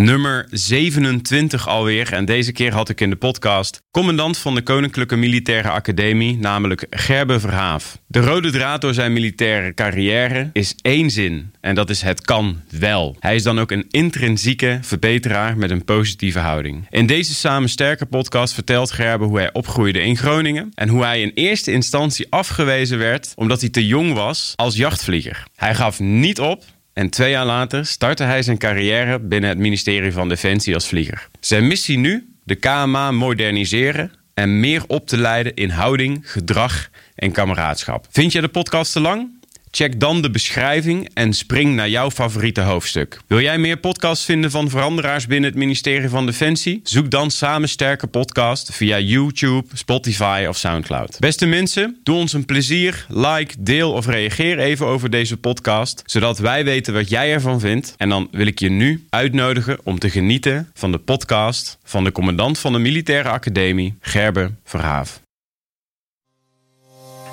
Nummer 27 alweer. En deze keer had ik in de podcast commandant van de Koninklijke Militaire Academie, namelijk Gerbe Verhaaf. De rode draad door zijn militaire carrière is één zin. En dat is het kan wel. Hij is dan ook een intrinsieke verbeteraar met een positieve houding. In deze Samen Sterker podcast vertelt Gerbe hoe hij opgroeide in Groningen. En hoe hij in eerste instantie afgewezen werd omdat hij te jong was als jachtvlieger. Hij gaf niet op en twee jaar later startte hij zijn carrière binnen het ministerie van Defensie als vlieger. Zijn missie nu? De KMA moderniseren en meer op te leiden in houding, gedrag en kameraadschap. Vind je de podcast te lang? Check dan de beschrijving en spring naar jouw favoriete hoofdstuk. Wil jij meer podcasts vinden van veranderaars binnen het ministerie van Defensie? Zoek dan Samen Sterke Podcast via YouTube, Spotify of Soundcloud. Beste mensen, doe ons een plezier, like, deel of reageer even over deze podcast, zodat wij weten wat jij ervan vindt. En dan wil ik je nu uitnodigen om te genieten van de podcast van de commandant van de Militaire Academie, Gerbe Verhaaf.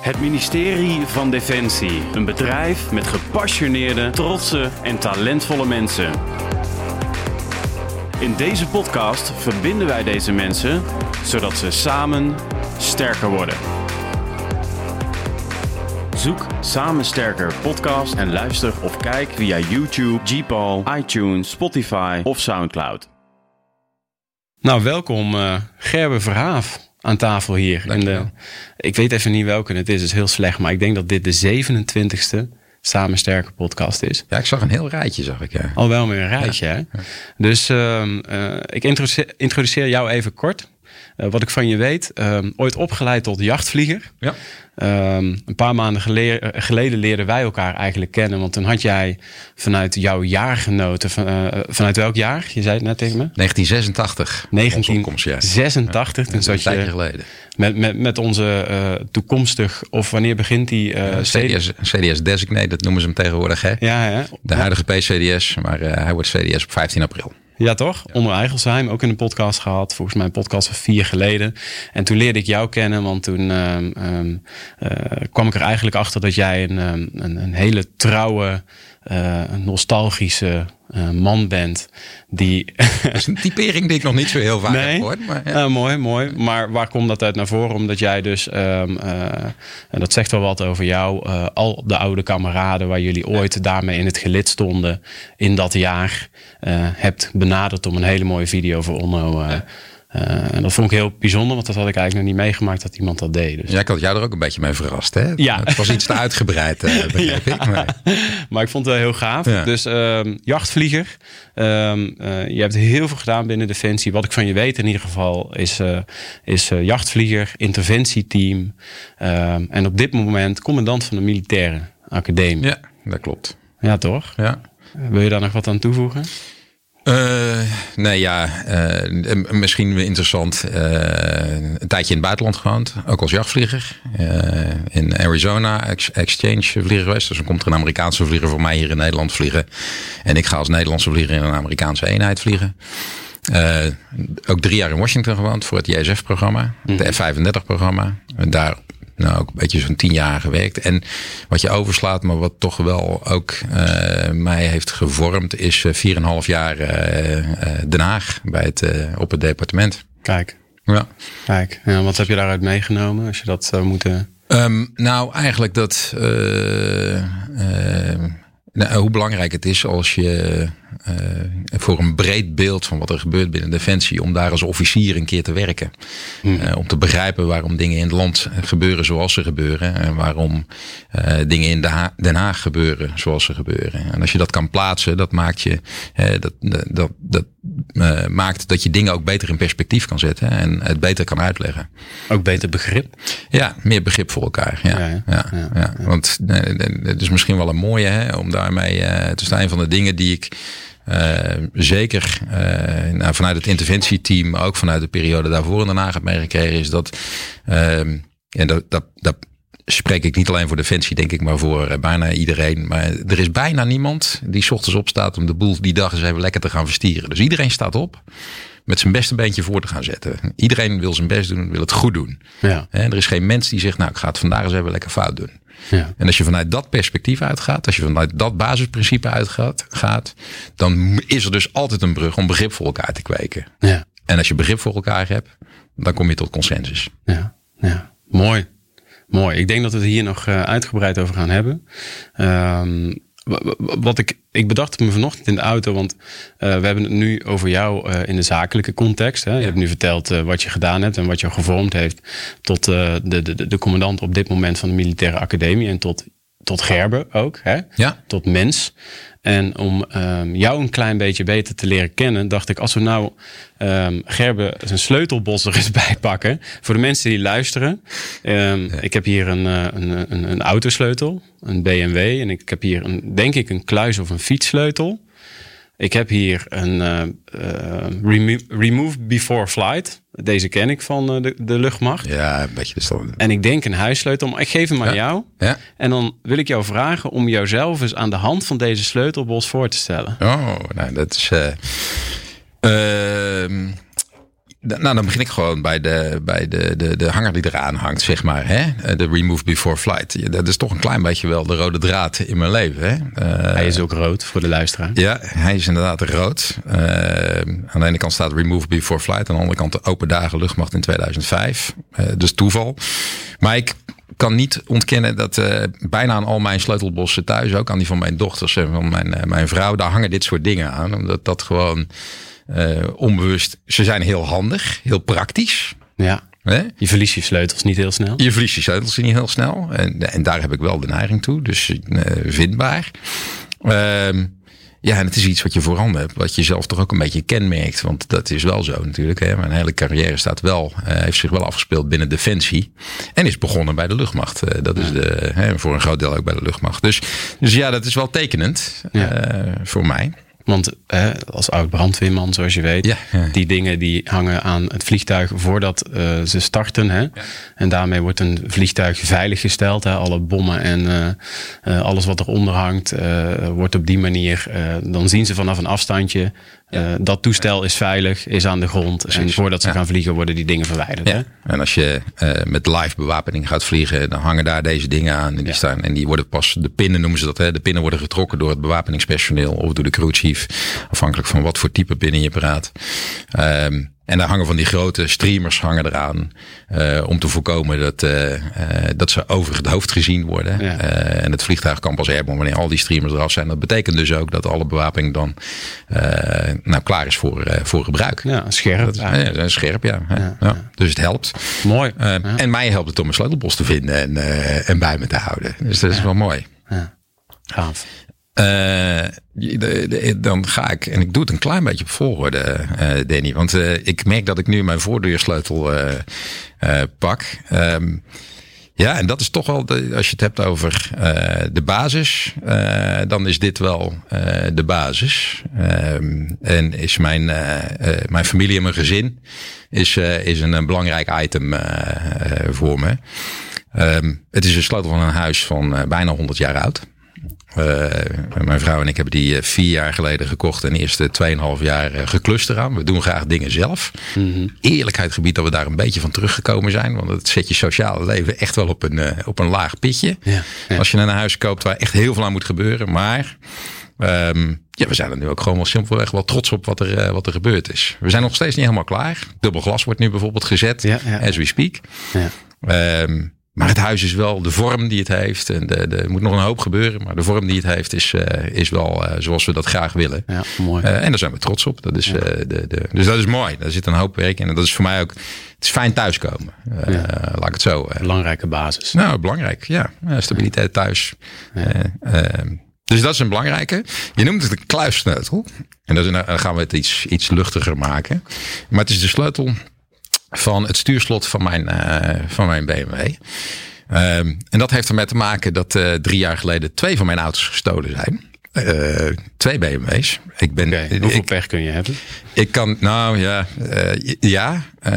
Het ministerie van Defensie. Een bedrijf met gepassioneerde, trotse en talentvolle mensen. In deze podcast verbinden wij deze mensen zodat ze samen sterker worden. Zoek Samen Sterker podcast en luister of kijk via YouTube, Gpal, iTunes, Spotify of Soundcloud. Nou, welkom uh, Gerbe Verhaaf aan tafel hier. In de, ik weet even niet welke het is, het is heel slecht. Maar ik denk dat dit de 27ste Samen Sterke podcast is. Ja, ik zag een heel rijtje, zag ik. Ja. Al wel meer een rijtje, hè? Dus uh, uh, ik introduceer, introduceer jou even kort. Uh, wat ik van je weet. Ehm, ooit opgeleid tot jachtvlieger. Ja. Um, een paar maanden geleden, geleden leerden wij elkaar eigenlijk kennen. Want toen had jij vanuit jouw jaargenoten, van, uh, vanuit welk jaar? Je zei het net tegen me. 1986. 1986. Ja. Toen zat je geleden. Met, met, met onze uh, toekomstig, of wanneer begint die? Uh, CDS, CDS Designate, dat noemen ze hem tegenwoordig. Hè? Ja, hè? De huidige PCDS, maar hij wordt CDS op 15 april. Ja, toch? Ja. Onder Eigelsheim, ook in een podcast gehad. Volgens mij een podcast van vier geleden. En toen leerde ik jou kennen, want toen um, um, uh, kwam ik er eigenlijk achter dat jij een, um, een, een, hele trouwe, uh, nostalgische uh, man bent. Die... Dat is een typering die ik nog niet zo heel vaak nee? heb gehoord. Maar, ja. uh, mooi, mooi. Maar waar komt dat uit naar voren? Omdat jij dus, um, uh, en dat zegt wel wat over jou, al de oude kameraden waar jullie ooit ja. daarmee in het gelid stonden in dat jaar, hebt benaderd om een hele mooie video voor Onno ja. Uh, en dat vond ik heel bijzonder, want dat had ik eigenlijk nog niet meegemaakt dat iemand dat deed. Dus. Ja, ik had jou er ook een beetje mee verrast, hè? Ja. Het was iets te uitgebreid, uh, begreep ja. ik. Maar... maar... ik vond het wel heel gaaf. Ja. Dus uh, jachtvlieger. Ehm, je hebt heel veel gedaan binnen Defensie. Wat ik van je weet in ieder geval is, is jachtvlieger, interventieteam. Ehm, en op dit moment commandant van de militaire academie. Ja, dat klopt. Ja, toch? Ja. Wil je daar nog wat aan toevoegen? Uh, nee, ja, uh, misschien interessant. Uh, een tijdje in het buitenland gewoond, ook als jachtvlieger. in Arizona, ex exchange vlieger geweest. Dus dan komt er een Amerikaanse vlieger voor mij hier in Nederland vliegen. En ik ga als Nederlandse vlieger in een Amerikaanse eenheid vliegen. ook drie jaar in Washington gewoond voor het JSF-programma, mm. het F-35-programma. Daar nou ook een beetje zo'n tien jaar gewerkt. En wat je overslaat, maar wat toch wel ook uh, mij heeft gevormd, is uh, 4,5 jaar uh, Den Haag bij het, op het departement. Kijk. Ja. Kijk, ja, wat heb je daaruit meegenomen als je dat zou moeten. Um, nou, eigenlijk dat. Nou, hoe belangrijk het is als je uh, voor een breed beeld van wat er gebeurt binnen Defensie, om daar als officier een keer te werken. Hmm. Uh, om te begrijpen waarom dingen in het land gebeuren zoals ze gebeuren. En waarom uh, dingen in Den Haag gebeuren zoals ze gebeuren. En als je dat kan plaatsen, dat maakt je dat, dat, dat maakt dat je dingen ook beter in perspectief kan zetten en het beter kan uitleggen. Ook beter begrip? Ja, meer begrip voor elkaar. Ja, ja, ja, ja, ja. Want het is misschien wel een mooie hè, om daarmee te staan. Een van de dingen die ik uh, zeker uh, nou, vanuit het interventieteam, ook vanuit de periode daarvoor Den Haag heb meegekregen, is dat, en dat, dat, dat spreek ik niet alleen voor Defensie, denk ik, maar voor bijna iedereen. Maar er is bijna niemand die ochtends opstaat om de boel die dag eens even lekker te gaan verstieren. Dus iedereen staat op met zijn beste beentje voor te gaan zetten. Iedereen wil zijn best doen, wil het goed doen. Ja. Hè, er is geen mens die zegt, nou ik ga het vandaag eens even lekker fout doen. Ja. En als je vanuit dat perspectief uitgaat, als je vanuit dat basisprincipe uitgaat, gaat, dan is er dus altijd een brug om begrip voor elkaar te kweken. Ja. En als je begrip voor elkaar hebt, dan kom je tot consensus. Ja. Ja. Mooi. Mooi. Ik denk dat we het hier nog uh, uitgebreid over gaan hebben. Um, wat ik, ik bedacht me vanochtend in de auto, want uh, we hebben het nu over jou uh, in de zakelijke context. Hè? Je hebt nu verteld uh, wat je gedaan hebt en wat jou gevormd heeft tot de, de, de commandant op dit moment van de militaire academie en tot, tot Gerbe ook, hè? Ja. tot mens. En om um, jou een klein beetje beter te leren kennen, dacht ik, als we nou um, Gerbe zijn sleutelbos er eens bij pakken. Voor de mensen die luisteren. Um, ja. Ik heb hier een, een, een, een, autosleutel, een BMW. En ik heb hier, een, denk ik, een kluis of een fietssleutel. Ik heb hier een uh, uh, remo Remove Before Flight. Deze ken ik van uh, de, de luchtmacht. Ja, een beetje de. En ik denk een huissleutel, maar ik geef hem aan ja. jou. Ja. En dan wil ik jou vragen om jouzelf eens aan de hand van deze sleutelbos voor te stellen. Oh, nou dat is... Uh, nou, dan begin ik gewoon bij de, bij de, de, de hanger die eraan hangt, zeg maar. Hè? De remove before flight. Dat is toch een klein beetje wel de rode draad in mijn leven. Hè? Uh, hij is ook rood voor de luisteraar. Ja, hij is inderdaad rood. Uh, aan de ene kant staat remove before flight. Aan de andere kant de open dagen luchtmacht in 2005. Uh, dus toeval. Maar ik kan niet ontkennen dat uh, bijna aan al mijn sleutelbossen thuis, ook aan die van mijn dochters en van mijn, uh, mijn vrouw, daar hangen dit soort dingen aan. Omdat dat gewoon onbewust, ze zijn heel handig, heel praktisch. Ja. Hè? Je verliest je sleutels niet heel snel. Je verliest je sleutels niet heel snel. En, en daar heb ik wel de neiging toe. Dus vindbaar. Ehm, ja, en het is iets wat je voorhand hebt, wat je zelf toch ook een beetje kenmerkt. Want dat is wel zo natuurlijk. Hè. Mijn hele carrière staat wel, uh, heeft zich wel afgespeeld binnen Defensie. En is begonnen bij de luchtmacht. Uh, dat is de, hè, voor een groot deel ook bij de luchtmacht. Dus, dus ja, dat is wel tekenend ja. uh, voor mij. Want eh, als oud brandweerman, zoals je weet, ja, ja. die dingen die hangen aan het vliegtuig voordat uh, ze starten. Hè? Ja. En daarmee wordt een vliegtuig veiliggesteld. Hè? Alle bommen en uh, alles wat eronder hangt, wordt op die manier. dan zien ze vanaf een afstandje. Dat toestel is veilig, is aan de grond. Precies. En voordat ze gaan vliegen, worden die dingen verwijderd. Hè? En als je met live bewapening gaat vliegen, dan hangen daar deze dingen aan. En die, staan, en die worden pas, de pinnen noemen ze dat. Hè? De pinnen worden getrokken door het bewapeningspersoneel of door de crew chief. Afhankelijk van wat voor type binnen je praat. Um, en daar hangen van die grote streamers hangen eraan. Uh, om te voorkomen dat, uh, uh, dat ze over het hoofd gezien worden. Ja. en het vliegtuig kan pas airborne wanneer al die streamers eraf zijn. Dat betekent dus ook dat alle bewapening dan nou, klaar is voor, voor gebruik. Ja, scherp. Dat is, ja, scherp, ja. ja, ja. Dus het helpt. Mooi. En mij helpt het om een sleutelbos te vinden en, en bij me te houden. Dus dat is wel mooi. Gaaf. De, dan ga ik, en ik doe het een klein beetje op volgorde, uh, Danny. Want uh, ik merk dat ik nu mijn voordeursleutel pak. Um, ja, en dat is toch wel, als je het hebt over de basis, dan is dit wel de basis. Um, en is mijn, mijn familie en mijn gezin is, is een, belangrijk item voor me. Um, het is een sleutel van een huis van bijna 100 jaar oud. Uh, mijn vrouw en ik hebben die uh, vier jaar geleden gekocht en eerst tweeënhalf jaar uh, geklust eraan. We doen graag dingen zelf. Mm -hmm. Eerlijkheid gebied dat we daar een beetje van teruggekomen zijn. Want het zet je sociale leven echt wel op een, op een laag pitje. Ja, ja. Als je een huis koopt waar echt heel veel aan moet gebeuren. Maar um, ja, we zijn er nu ook gewoon wel simpelweg wel trots op wat er, wat er gebeurd is. We zijn nog steeds niet helemaal klaar. Dubbel glas wordt nu bijvoorbeeld gezet, ja, as we speak. Um, maar het huis is wel de vorm die het heeft. En de, de, er moet nog een hoop gebeuren. Maar de vorm die het heeft is, uh, is wel uh, zoals we dat graag willen. Ja, mooi. Uh, en daar zijn we trots op. Dat is, ja. de, de, dus dat is mooi. Daar zit een hoop werk in. En dat is voor mij ook... Het is fijn thuiskomen. Ja. Laat ik het zo. Belangrijke basis. Nou, belangrijk. Ja. stabiliteit thuis. ehm, dus dat is een belangrijke. Je noemt het een kluissleutel. En dan gaan we het iets, iets luchtiger maken. Maar het is de sleutel van het stuurslot van mijn, uh, van mijn BMW. Um, en dat heeft ermee te maken dat uh, drie jaar geleden twee van mijn auto's gestolen zijn. Uh, twee BMW's. Ik ben, okay. Hoeveel pech kun je hebben? Ik kan, nou ja, uh, ja. Uh,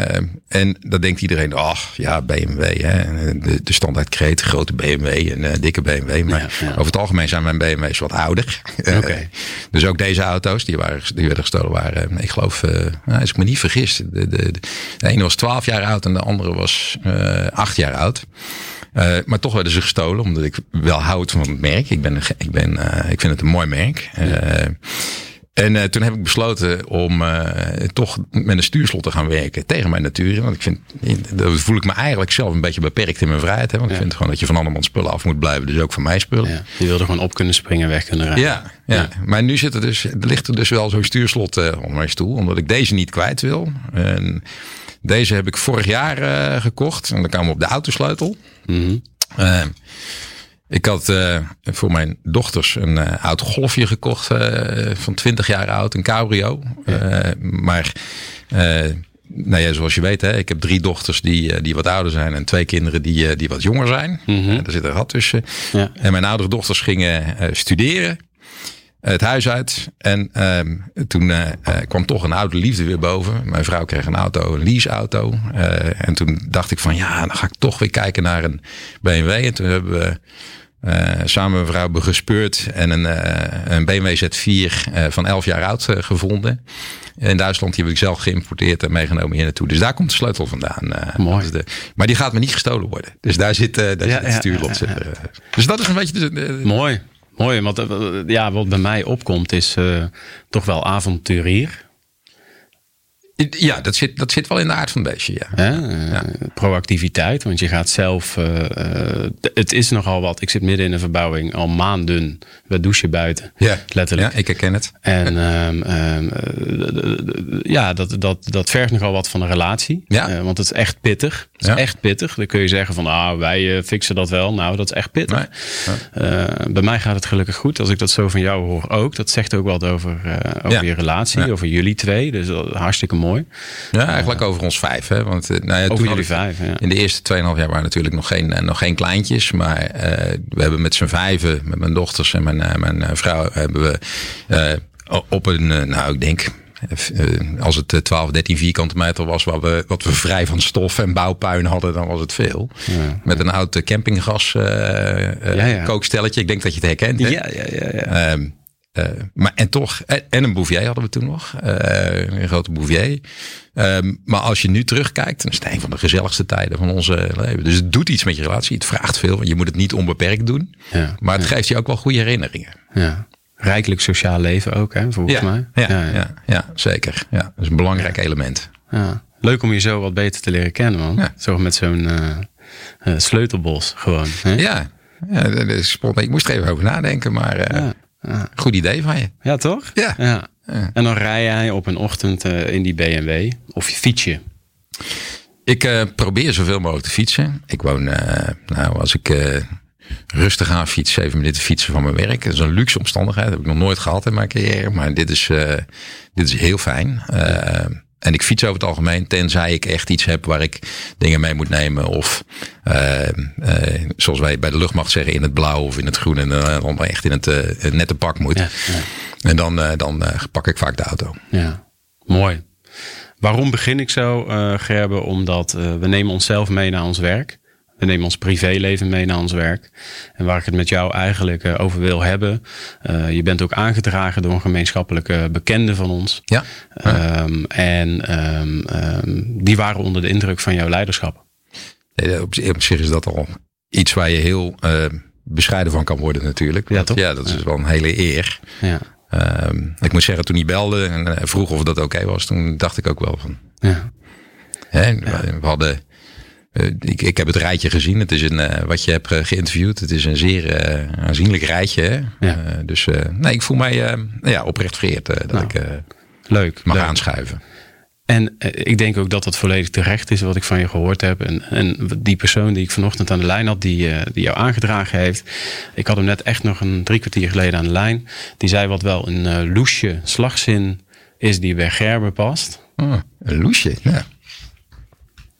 en dan denkt iedereen, ach ja, BMW. Hè. De, de standaardkreet, grote BMW en dikke BMW. Maar ja, ja. over het algemeen zijn mijn BMW's wat ouder. Okay. dus ook deze auto's, die, waren, die werden gestolen, waren, ik geloof, nou, als ik me niet vergis, de, de, de, de ene was 12 jaar oud en de andere was 8 jaar oud. Uh, maar toch werden ze gestolen, omdat ik wel houd van het merk. Ik, ben, ik, ben, uh, ik vind het een mooi merk. Uh, en toen heb ik besloten om toch met een stuurslot te gaan werken tegen mijn natuur. Want ik vind, dat voel ik me eigenlijk zelf een beetje beperkt in mijn vrijheid. Hè? Want ja. ik vind gewoon dat je van andermans spullen af moet blijven. Dus ook van mijn spullen. Ja, je wilde gewoon op kunnen springen, weg kunnen rijden. Ja, ja. maar nu zit er dus, er ligt er dus wel zo'n stuurslot onder mijn stoel. Omdat ik deze niet kwijt wil. En deze heb ik vorig jaar uh, gekocht. En dan kwamen we op de autosleutel. Mm -hmm. uh, ik had uh, voor mijn dochters een uh, oud golfje gekocht van 20 jaar oud, een cabrio. Ja. maar nou ja, zoals je weet, hè, ik heb drie dochters die, die wat ouder zijn en twee kinderen die, die wat jonger zijn. Mm -hmm. daar zit een rat tussen. Ja. En mijn oudere dochters gingen studeren het huis uit. En uh, toen uh, kwam toch een oude liefde weer boven. Mijn vrouw kreeg een auto, een leaseauto. Uh, en toen dacht ik van ja, dan ga ik toch weer kijken naar een BMW. En toen hebben we samen mijn vrouw gespeurd en een, een BMW Z4 van 11 jaar oud gevonden. In Duitsland die heb ik zelf geïmporteerd en meegenomen hier naartoe. Dus daar komt de sleutel vandaan. Mooi. De, maar die gaat me niet gestolen worden. Dus daar zit, daar ja, zit het stuurlot. Ja, ja, dus dat is een beetje... De, de, Mooi. Mooi, want ja, wat bij mij opkomt is uh, toch wel avonturier. Ja, dat zit, dat zit wel in de aard van het beestje, ja. Ja. Proactiviteit, want je gaat zelf... Uh, het is nogal wat. Ik zit midden in een verbouwing al maanden. We douchen buiten, ja. letterlijk. Ja, ik herken het. En um, um, ja, dat, dat, dat vergt nogal wat van een relatie. Ja. want het is echt pittig. Het is echt pittig. Dan kun je zeggen van, ah, wij fixen dat wel. Nou, dat is echt pittig. Nee. Bij mij gaat het gelukkig goed. Als ik dat zo van jou hoor ook. Dat zegt ook wat over, over je relatie, over jullie twee. Dus hartstikke mooi. Ja, eigenlijk over ons vijf. Hè? Want uh, nou ja, over jullie vijf, ja. In de eerste 2,5 jaar waren natuurlijk nog geen, nog geen kleintjes. Maar uh, we hebben met z'n vijven, met mijn dochters en mijn, mijn vrouw, hebben we op een, nou ik denk als het 12, 13 vierkante meter was, wat we, wat we vrij van stof en bouwpuin hadden, dan was het veel. Ja. Met een oud campinggas uh, ja, ja. kookstelletje. Ik denk dat je het herkent. Hè? Ja, ja, ja. ja. Um, uh, maar en toch, en, en, een Bouvier hadden we toen nog. Uh, een grote Bouvier. Um, maar als je nu terugkijkt, dan is het een van de gezelligste tijden van onze leven. Dus het doet iets met je relatie. Het vraagt veel, want je moet het niet onbeperkt doen. Ja, maar het ja. geeft je ook wel goede herinneringen. Ja. Rijkelijk sociaal leven ook, hè, volgens ja, mij. Ja, ja, ja. ja, zeker. Ja, dat is een belangrijk element. Ja. Leuk om je zo wat beter te leren kennen, man. Zo met zo'n uh, sleutelbos gewoon. Hè? Ja, ja dat is. Ik moest er even over nadenken, maar... Goed idee van je. Ja, toch? Ja. ja. En dan rij jij op een ochtend uh, in die BMW. Of je fiets je? Ik uh, probeer zoveel mogelijk te fietsen. Ik woon, uh, nou, als ik rustig aan fiets, zeven minuten fietsen van mijn werk. Dat is een luxe omstandigheid. Dat heb ik nog nooit gehad in mijn carrière. Maar dit is, dit is heel fijn. En ik fiets over het algemeen, tenzij ik echt iets heb waar ik dingen mee moet nemen. Of uh, uh, zoals wij bij de luchtmacht zeggen, in het blauw of in het groen. En uh, dan echt in het nette pak moet. Ja, ja. En dan, dan pak ik vaak de auto. Ja, mooi. Waarom begin ik zo, Gerben? Omdat we nemen onszelf mee naar ons werk. We nemen ons privéleven mee naar ons werk. En waar ik het met jou eigenlijk uh, over wil hebben. Uh, je bent ook aangedragen door een gemeenschappelijke bekende van ons. Ja. Um, en um, um, die waren onder de indruk van jouw leiderschap. Nee, op, op, zich is dat al iets waar je heel uh, bescheiden van kan worden natuurlijk. Ja, toch? Ja, dat is wel een hele eer. Ja. ik moet zeggen, toen hij belde en vroeg of dat oké okay was, toen dacht ik ook wel van. Ja. Hè, we hadden ik, ik heb het rijtje gezien. Het is een, uh, wat je hebt uh, geïnterviewd. Het is een zeer aanzienlijk rijtje. Hè? Ja. dus nee, ik voel mij ja, oprecht vereerd dat nou, ik leuk, mag leuk. aanschuiven. En ik denk ook dat dat volledig terecht is wat ik van je gehoord heb. En, en die persoon die ik vanochtend aan de lijn had, die, die jou aangedragen heeft. Ik had hem net echt nog een drie kwartier geleden aan de lijn. Die zei wat wel een loesje slagzin is die bij Gerber past. Oh, een loesje, ja.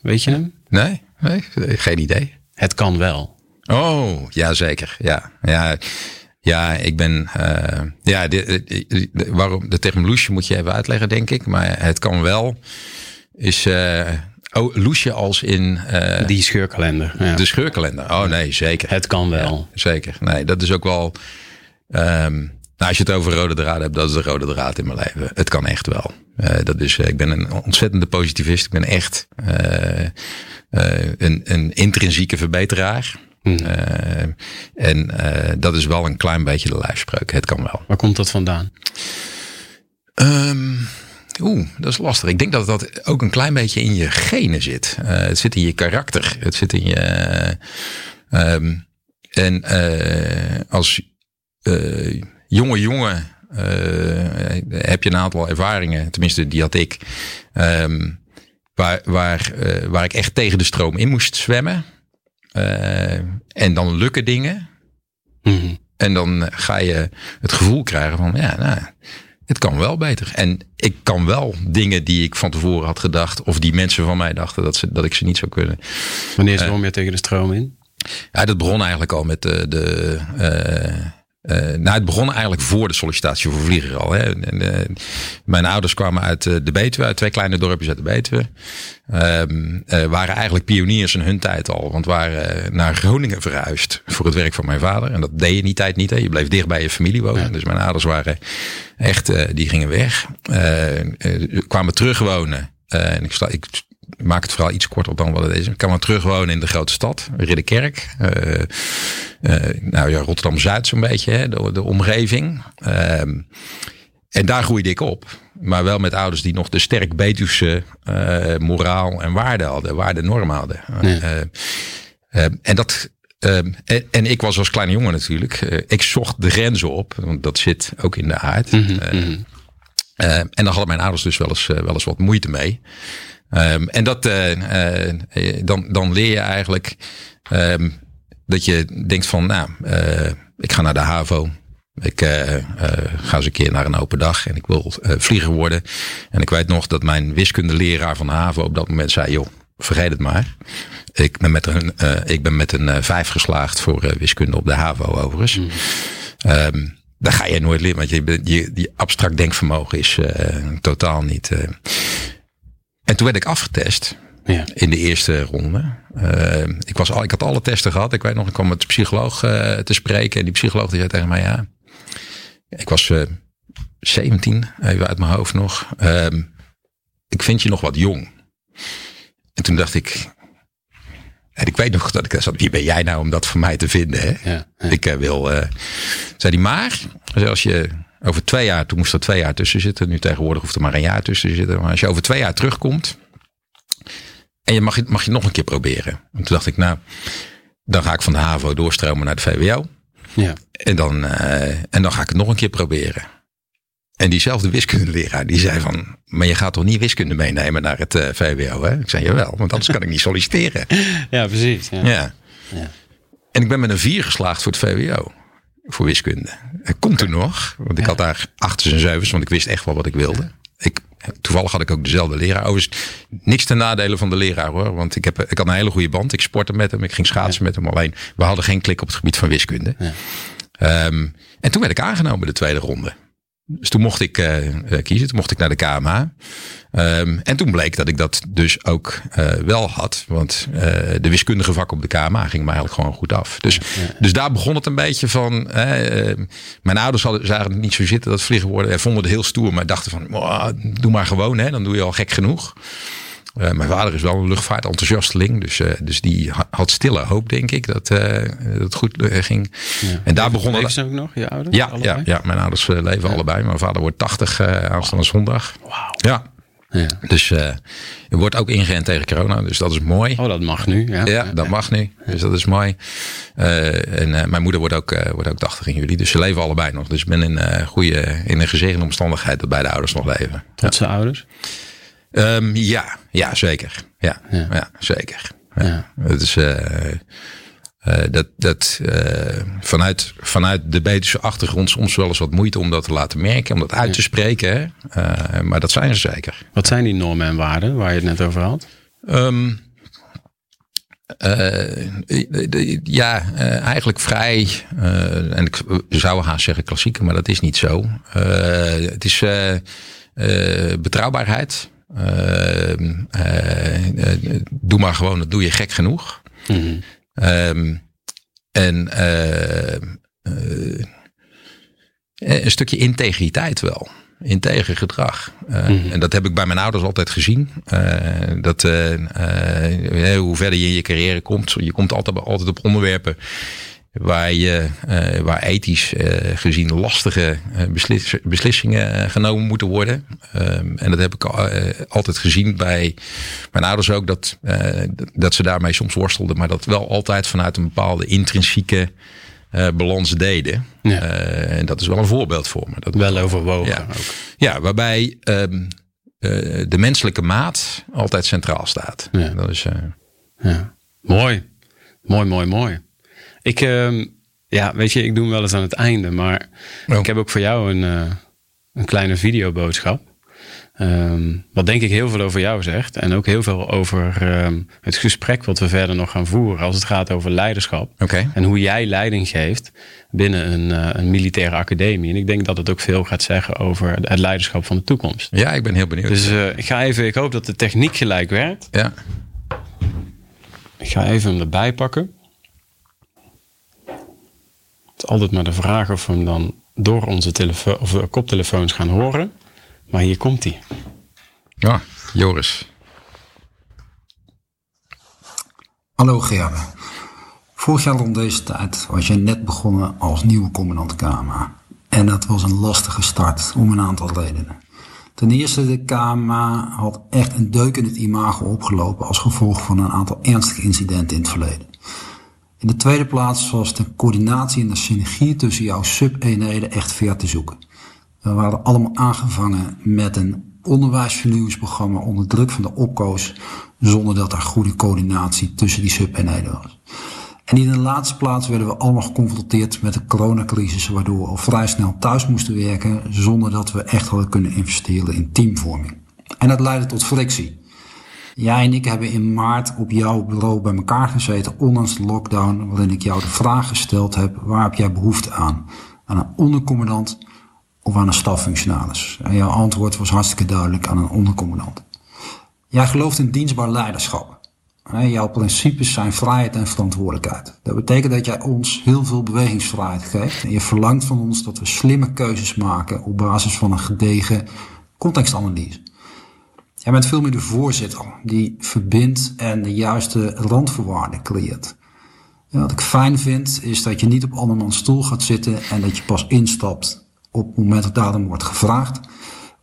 Weet je hem? Nee, nee, geen idee. Het kan wel. Oh, ja zeker. Ja, ja. Ja, ik ben. Uh, ja, de, de, de, waarom de term loesje moet je even uitleggen, denk ik. Maar het kan wel. Is. Uh, oh, loesje als in. Uh, Die scheurkalender. Ja. De scheurkalender. Oh nee, zeker. Het kan wel. Ja, zeker. Nee, dat is ook wel. Um, nou, als je het over rode draad hebt, dat is de rode draad in mijn leven. Het kan echt wel. Uh, dat is, ik ben een ontzettende positivist. Ik ben echt uh, uh, een, een intrinsieke verbeteraar. Hmm. en dat is wel een klein beetje de lijfspreuk. Het kan wel. Waar komt dat vandaan? Um, Oeh, dat is lastig. Ik denk dat dat ook een klein beetje in je genen zit. het zit in je karakter. Het zit in je. Um, en als jonge jongen uh, heb je een aantal ervaringen, tenminste die had ik, um, waar, waar, uh, waar ik echt tegen de stroom in moest zwemmen. Uh, en dan lukken dingen. Mm-hmm. En dan ga je het gevoel krijgen van, ja, nou, het kan wel beter. En ik kan wel dingen die ik van tevoren had gedacht, of die mensen van mij dachten dat, ze, dat ik ze niet zou kunnen. Wanneer zwom je tegen de stroom in? Ja, dat begon eigenlijk al met de, de uh, nou, het begon eigenlijk voor de sollicitatie voor vlieger al. Hè. En, uh, mijn ouders kwamen uit uh, de Betuwe, uit twee kleine dorpjes uit de Betuwe. Um, waren eigenlijk pioniers in hun tijd al. Want waren naar Groningen verhuisd voor het werk van mijn vader. En dat deed je in die tijd niet. Hè. Je bleef dicht bij je familie wonen. Ja. Dus mijn ouders waren echt, die gingen weg. kwamen terug wonen. en ik, sta, ik maak het vooral iets korter dan wat het is. Ik kan maar terug wonen in de grote stad, Ridderkerk. Uh, uh, nou ja, Rotterdam-Zuid zo'n beetje, hè, de, de omgeving. Uh, en daar groeide ik op. Maar wel met ouders die nog de sterk Betuwse uh, moraal en waarden hadden, waarden normen hadden. En dat en, en, ik was als kleine jongen natuurlijk. ik zocht de grenzen op, want dat zit ook in de aard. Mm -hmm. En dan hadden mijn ouders dus wel eens, wel eens wat moeite mee. Um, en dat, uh, uh, dan, dan leer je eigenlijk um, dat je denkt van, nou, ik ga naar de HAVO. Ik ga eens een keer naar een open dag en ik wil vlieger worden. En ik weet nog dat mijn wiskundeleraar van de HAVO op dat moment zei, joh, vergeet het maar. Ik ben met een, ik ben met een vijf geslaagd voor wiskunde op de HAVO overigens. Mm. Um, daar ga je nooit leren, want je, je, die abstract denkvermogen is totaal niet... En toen werd ik afgetest. Ja. In de eerste ronde. Uh, ik, was al, ik had alle testen gehad. Ik weet nog, ik kwam met de psycholoog te spreken. En die psycholoog die zei tegen mij, ja. Ik was uh, eh, 17, even uit mijn hoofd nog. Ehm, ik vind je nog wat jong. En toen dacht ik. En ik weet nog dat ik zat. Wie ben jij nou om dat voor mij te vinden? Hè? Ja, ja. Ik wil. zei die maar. Als je over twee jaar, toen moest er twee jaar tussen zitten. Nu tegenwoordig hoeft er maar een jaar tussen te zitten. Maar als je over twee jaar terugkomt. En je mag, mag je nog een keer proberen. En toen dacht ik, nou, dan ga ik van de HAVO doorstromen naar de VWO. Ja. En, dan, uh, en dan ga ik het nog een keer proberen. En diezelfde wiskundeleraar die zei van, maar je gaat toch niet wiskunde meenemen naar het uh, VWO? Hè? Ik zei, jawel, want anders kan ik niet solliciteren. Ja, precies. Ja. ja. ja. En ik ben met een vier geslaagd voor het VWO voor wiskunde. Het komt toen nog, want ik had daar achters en zevens, want ik wist echt wel wat ik wilde. Ik, toevallig had ik ook dezelfde leraar. Overigens, niks ten nadele van de leraar hoor. Want ik, heb, ik had een hele goede band. Ik sportte met hem, ik ging schaatsen met hem. Alleen, we hadden geen klik op het gebied van wiskunde. Um, en toen werd ik aangenomen de tweede ronde. Dus toen mocht ik uh, kiezen. Toen mocht ik naar de KMA. Um, en toen bleek dat ik dat dus ook uh, wel had. Want uh, de wiskundige vak op de KMA ging me eigenlijk gewoon goed af. Dus, ja, dus daar begon het een beetje van. mijn ouders hadden, zagen het niet zo zitten dat vliegen worden. vonden het heel stoer, maar dachten van oh, doe maar gewoon. Hè, dan doe je al gek genoeg. Uh, mijn vader is wel een luchtvaartenthousiasteling. Dus, uh, dus die had stille hoop, denk ik, dat, uh, dat het goed ging. Ja. En daar begon het. ook nog, je ouders? Ja, ja, ja, mijn ouders leven ja. allebei. Mijn vader wordt 80 aanstaande zondag. Wow. Ja. Ja. Dus uh, er wordt ook ingeënt tegen corona, dus dat is mooi. Oh, dat mag nu. Ja, ja dat mag nu. Dus dat is mooi. Uh, en uh, mijn moeder wordt ook, wordt ook 80 in juli, dus ze leven allebei nog. Dus ik ben in, goede, in een gezegende omstandigheid dat beide ouders nog leven. Trotse ouders? Um, ja, ja, zeker. Ja, ja. ja zeker. Ja. Het is, uh, uh, dat, dat uh, vanuit, vanuit de Betische achtergrond soms wel eens wat moeite om dat te laten merken, om dat uit te spreken. Hè? maar dat zijn ze zeker. Wat zijn die normen en waarden waar je het net over had? Um, ja, eigenlijk vrij. en ik zou haast zeggen klassieke, maar dat is niet zo. het is betrouwbaarheid. Doe maar gewoon, dat doe je gek genoeg. Mm en een stukje integriteit wel integer gedrag. Uh, En dat heb ik bij mijn ouders altijd gezien. Uh, dat uh, hoe verder je in je carrière komt, je komt altijd, altijd op onderwerpen waar, je, waar ethisch gezien lastige beslis, beslissingen genomen moeten worden. Ehm, en dat heb ik altijd gezien bij mijn ouders ook, dat, dat ze daarmee soms worstelden, maar dat wel altijd vanuit een bepaalde intrinsieke uh, balans deden. Ja. Uh, en dat is wel een voorbeeld voor me. Dat wel overwogen ja. ook. Ja, waarbij um, uh, de menselijke maat altijd centraal staat. Ja. Dat is, ja. Mooi. Mooi, mooi, mooi. Ik, uh, ja, weet je, ik doe hem wel eens aan het einde. Maar oh. ik heb ook voor jou een, een kleine videoboodschap. Um, wat denk ik heel veel over jou zegt. En ook heel veel over um, het gesprek wat we verder nog gaan voeren. Als het gaat over leiderschap. Okay. En hoe jij leiding geeft binnen een, uh, een, militaire academie. En ik denk dat het ook veel gaat zeggen over het leiderschap van de toekomst. Ja, ik ben heel benieuwd. Dus uh, ik ga even, ik hoop dat de techniek gelijk werkt. Ja. Ik ga even hem erbij pakken. Is altijd maar de vraag of we hem dan door onze telefoon of uh, koptelefoons gaan horen. Maar hier komt hij. Ja, Joris. Hallo Gerbe. Vorig jaar rond deze tijd was je net begonnen als nieuwe commandant KMA. En dat was een lastige start om een aantal redenen. Ten eerste, de KMA had echt een deuk in het imago opgelopen als gevolg van een aantal ernstige incidenten in het verleden. In de tweede plaats was de coördinatie en de synergie tussen jouw sub-eenheden echt ver te zoeken. We waren allemaal aangevangen met een onderwijsvernieuwingsprogramma onder druk van de opkoos, zonder dat er goede coördinatie tussen die sub-eenheden was. En in de laatste plaats werden we allemaal geconfronteerd met de coronacrisis, waardoor we al vrij snel thuis moesten werken, zonder dat we echt hadden kunnen investeren in teamvorming. En dat leidde tot frictie. Jij en ik hebben in maart op jouw bureau bij elkaar gezeten, ondanks de lockdown, waarin ik jou de vraag gesteld heb, waar heb jij behoefte aan? Aan een ondercommandant of aan een staffunctionaris? En jouw antwoord was hartstikke duidelijk aan een ondercommandant. Jij gelooft in dienstbaar leiderschap. Jouw principes zijn vrijheid en verantwoordelijkheid. Dat betekent dat jij ons heel veel bewegingsvrijheid geeft. En je verlangt van ons dat we slimme keuzes maken op basis van een gedegen contextanalyse. Jij bent veel meer de voorzitter die verbindt en de juiste randvoorwaarden creëert. wat ik fijn vind is dat je niet op andermans stoel gaat zitten en dat je pas instapt op het moment dat daarom wordt gevraagd.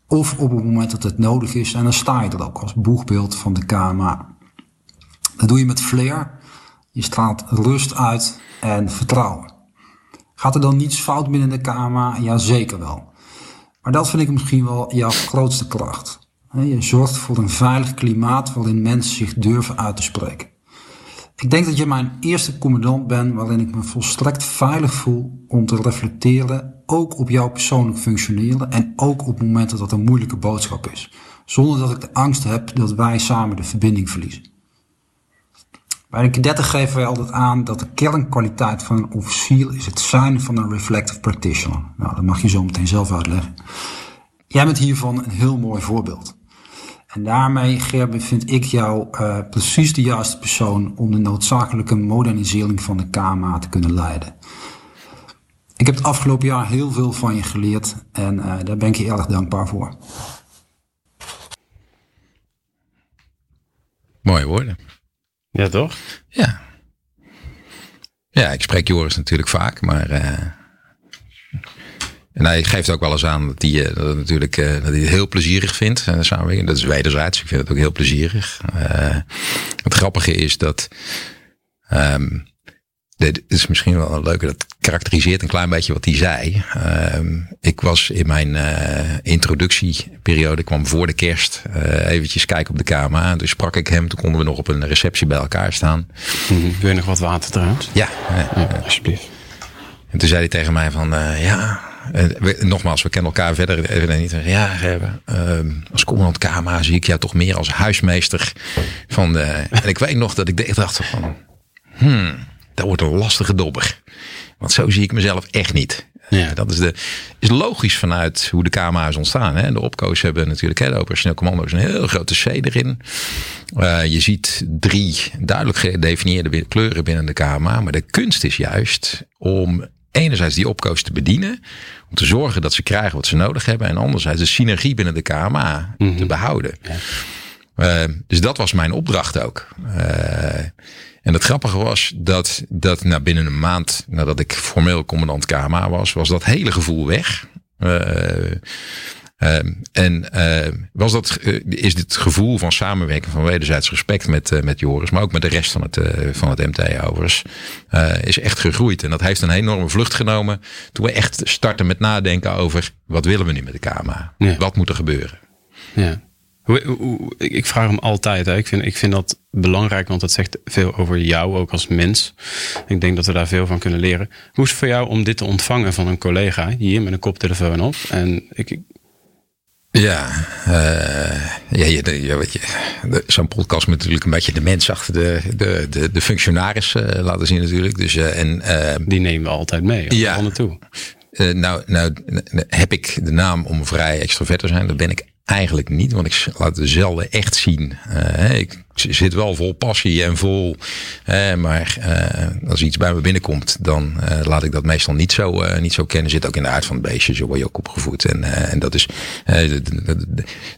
Of op het moment dat het nodig is. En dan sta je er ook als boegbeeld van de KMA. Dat doe je met flair. Je straalt rust uit en vertrouwen. Gaat er dan niets fout binnen de KMA? Ja, zeker wel. Maar dat vind ik misschien wel jouw grootste kracht. Je zorgt voor een veilig klimaat waarin mensen zich durven uit te spreken. Ik denk dat je mijn eerste commandant bent waarin ik me volstrekt veilig voel om te reflecteren, ook op jouw persoonlijk functioneren en ook op momenten dat een moeilijke boodschap is. Zonder dat ik de angst heb dat wij samen de verbinding verliezen. Bij de kadetten geven wij altijd aan dat de kernkwaliteit van een officier is het zijn van een reflective practitioner. Nou, dat mag je zo meteen zelf uitleggen. Jij bent hiervan een heel mooi voorbeeld. En daarmee, Gerben, vind ik jou uh, precies de juiste persoon om de noodzakelijke modernisering van de KMA te kunnen leiden. Ik heb het afgelopen jaar heel veel van je geleerd en uh, daar ben ik je erg dankbaar voor. Mooie woorden. Ja, toch? Ja. Ja, ik spreek Joris natuurlijk vaak, maar uh, en hij geeft ook wel eens aan dat hij, dat natuurlijk, uh, dat hij het heel plezierig vindt. En samenwerking. Dat is wederzijds. Ik vind het ook heel plezierig. Uh, het grappige is dat. Um, dit is misschien wel een leuke. Dat karakteriseert een klein beetje wat hij zei. Um, ik was in mijn uh, introductieperiode, kwam voor de kerst uh, eventjes kijken op de KMA. Dus sprak ik hem. Toen konden we nog op een receptie bij elkaar staan. Mm, wil je nog wat water trouwens? Ja, ja alsjeblieft. En toen zei hij tegen mij van, uh, we, nogmaals, we kennen elkaar verder even niet. Ja, Gerben, uh, als commandant KMA zie ik jou toch meer als huismeester van de... En ik weet nog dat ik dacht van, hmm, dat wordt een lastige dobber. Want zo zie ik mezelf echt niet. Ja. Dat is, de, is logisch vanuit hoe de KMA is ontstaan. Hè. De opkoos hebben natuurlijk, hè, de operationeel commando's, een heel grote C erin. Uh, je ziet drie duidelijk gedefinieerde kleuren binnen de KMA. Maar de kunst is juist om enerzijds die opkoos te bedienen. Om te zorgen dat ze krijgen wat ze nodig hebben. En anderzijds de synergie binnen de KMA te mhm. behouden. Ja. Uh, dus dat was mijn opdracht ook. Uh, en het grappige was dat, dat nou, binnen een maand nadat ik formeel commandant KMA was, was dat hele gevoel weg. Uh, en uh, was dat, is dit gevoel van samenwerking, van wederzijds respect met, met Joris, maar ook met de rest van het, van het MT overigens, is echt gegroeid. En dat heeft een enorme vlucht genomen toen we echt starten met nadenken over wat willen we nu met de KMA? Wat moet er gebeuren? Ja. Ik vraag hem altijd. Hè. Ik, vind, ik vind dat belangrijk, want dat zegt veel over jou ook als mens. Ik denk dat we daar veel van kunnen leren. Hoe is het voor jou om dit te ontvangen van een collega hier met een koptelefoon op? En ik, ja, uh, ja, je, je, weet je, zo'n podcast moet natuurlijk een beetje de mens achter de, de, de, de functionaris uh, laten zien natuurlijk. Dus, uh, en, Die nemen we altijd mee, ja, naartoe. nou, nou heb ik de naam om vrij extrovert te zijn. Dat ben ik Eigenlijk niet, want ik laat het zelden echt zien. Uh, ik zit wel vol passie en vol. Maar uh, als iets bij me binnenkomt, dan laat ik dat meestal niet zo, niet zo kennen. Zit ook in de aard van het beestje, zo word je ook opgevoed. En, en dat is de,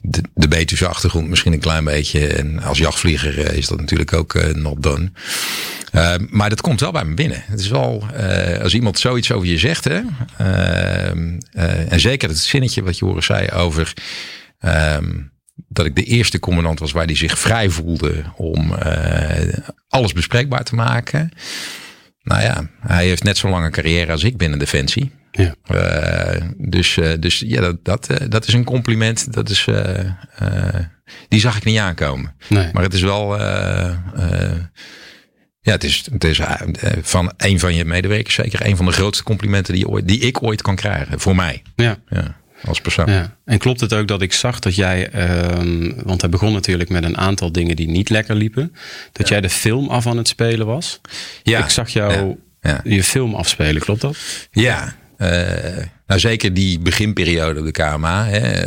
de, de, achtergrond misschien een klein beetje. En als jachtvlieger is dat natuurlijk ook not done. Maar dat komt wel bij me binnen. Het is wel, als iemand zoiets over je zegt, hè, uh, en zeker het zinnetje wat horen zei over Um, dat ik de eerste commandant was waar hij zich vrij voelde om uh, alles bespreekbaar te maken. Nou ja, hij heeft net zo'n lange carrière als ik binnen Defensie. Ja. Uh, dus, uh, dus ja, dat, dat, dat is een compliment. Dat is, die zag ik niet aankomen. Nee. Maar het is wel. ja, het is, het is van een van je medewerkers zeker een van de grootste complimenten die, ooit, die ik ooit kan krijgen. Voor mij. Ja. ja als persoon. Ja. En klopt het ook dat ik zag dat jij, um, want hij begon natuurlijk met een aantal dingen die niet lekker liepen, dat jij de film af aan het spelen was? Ja. Ik zag jou je film afspelen, klopt dat? Ja, uh, nou, zeker die beginperiode op de KMA. Hè,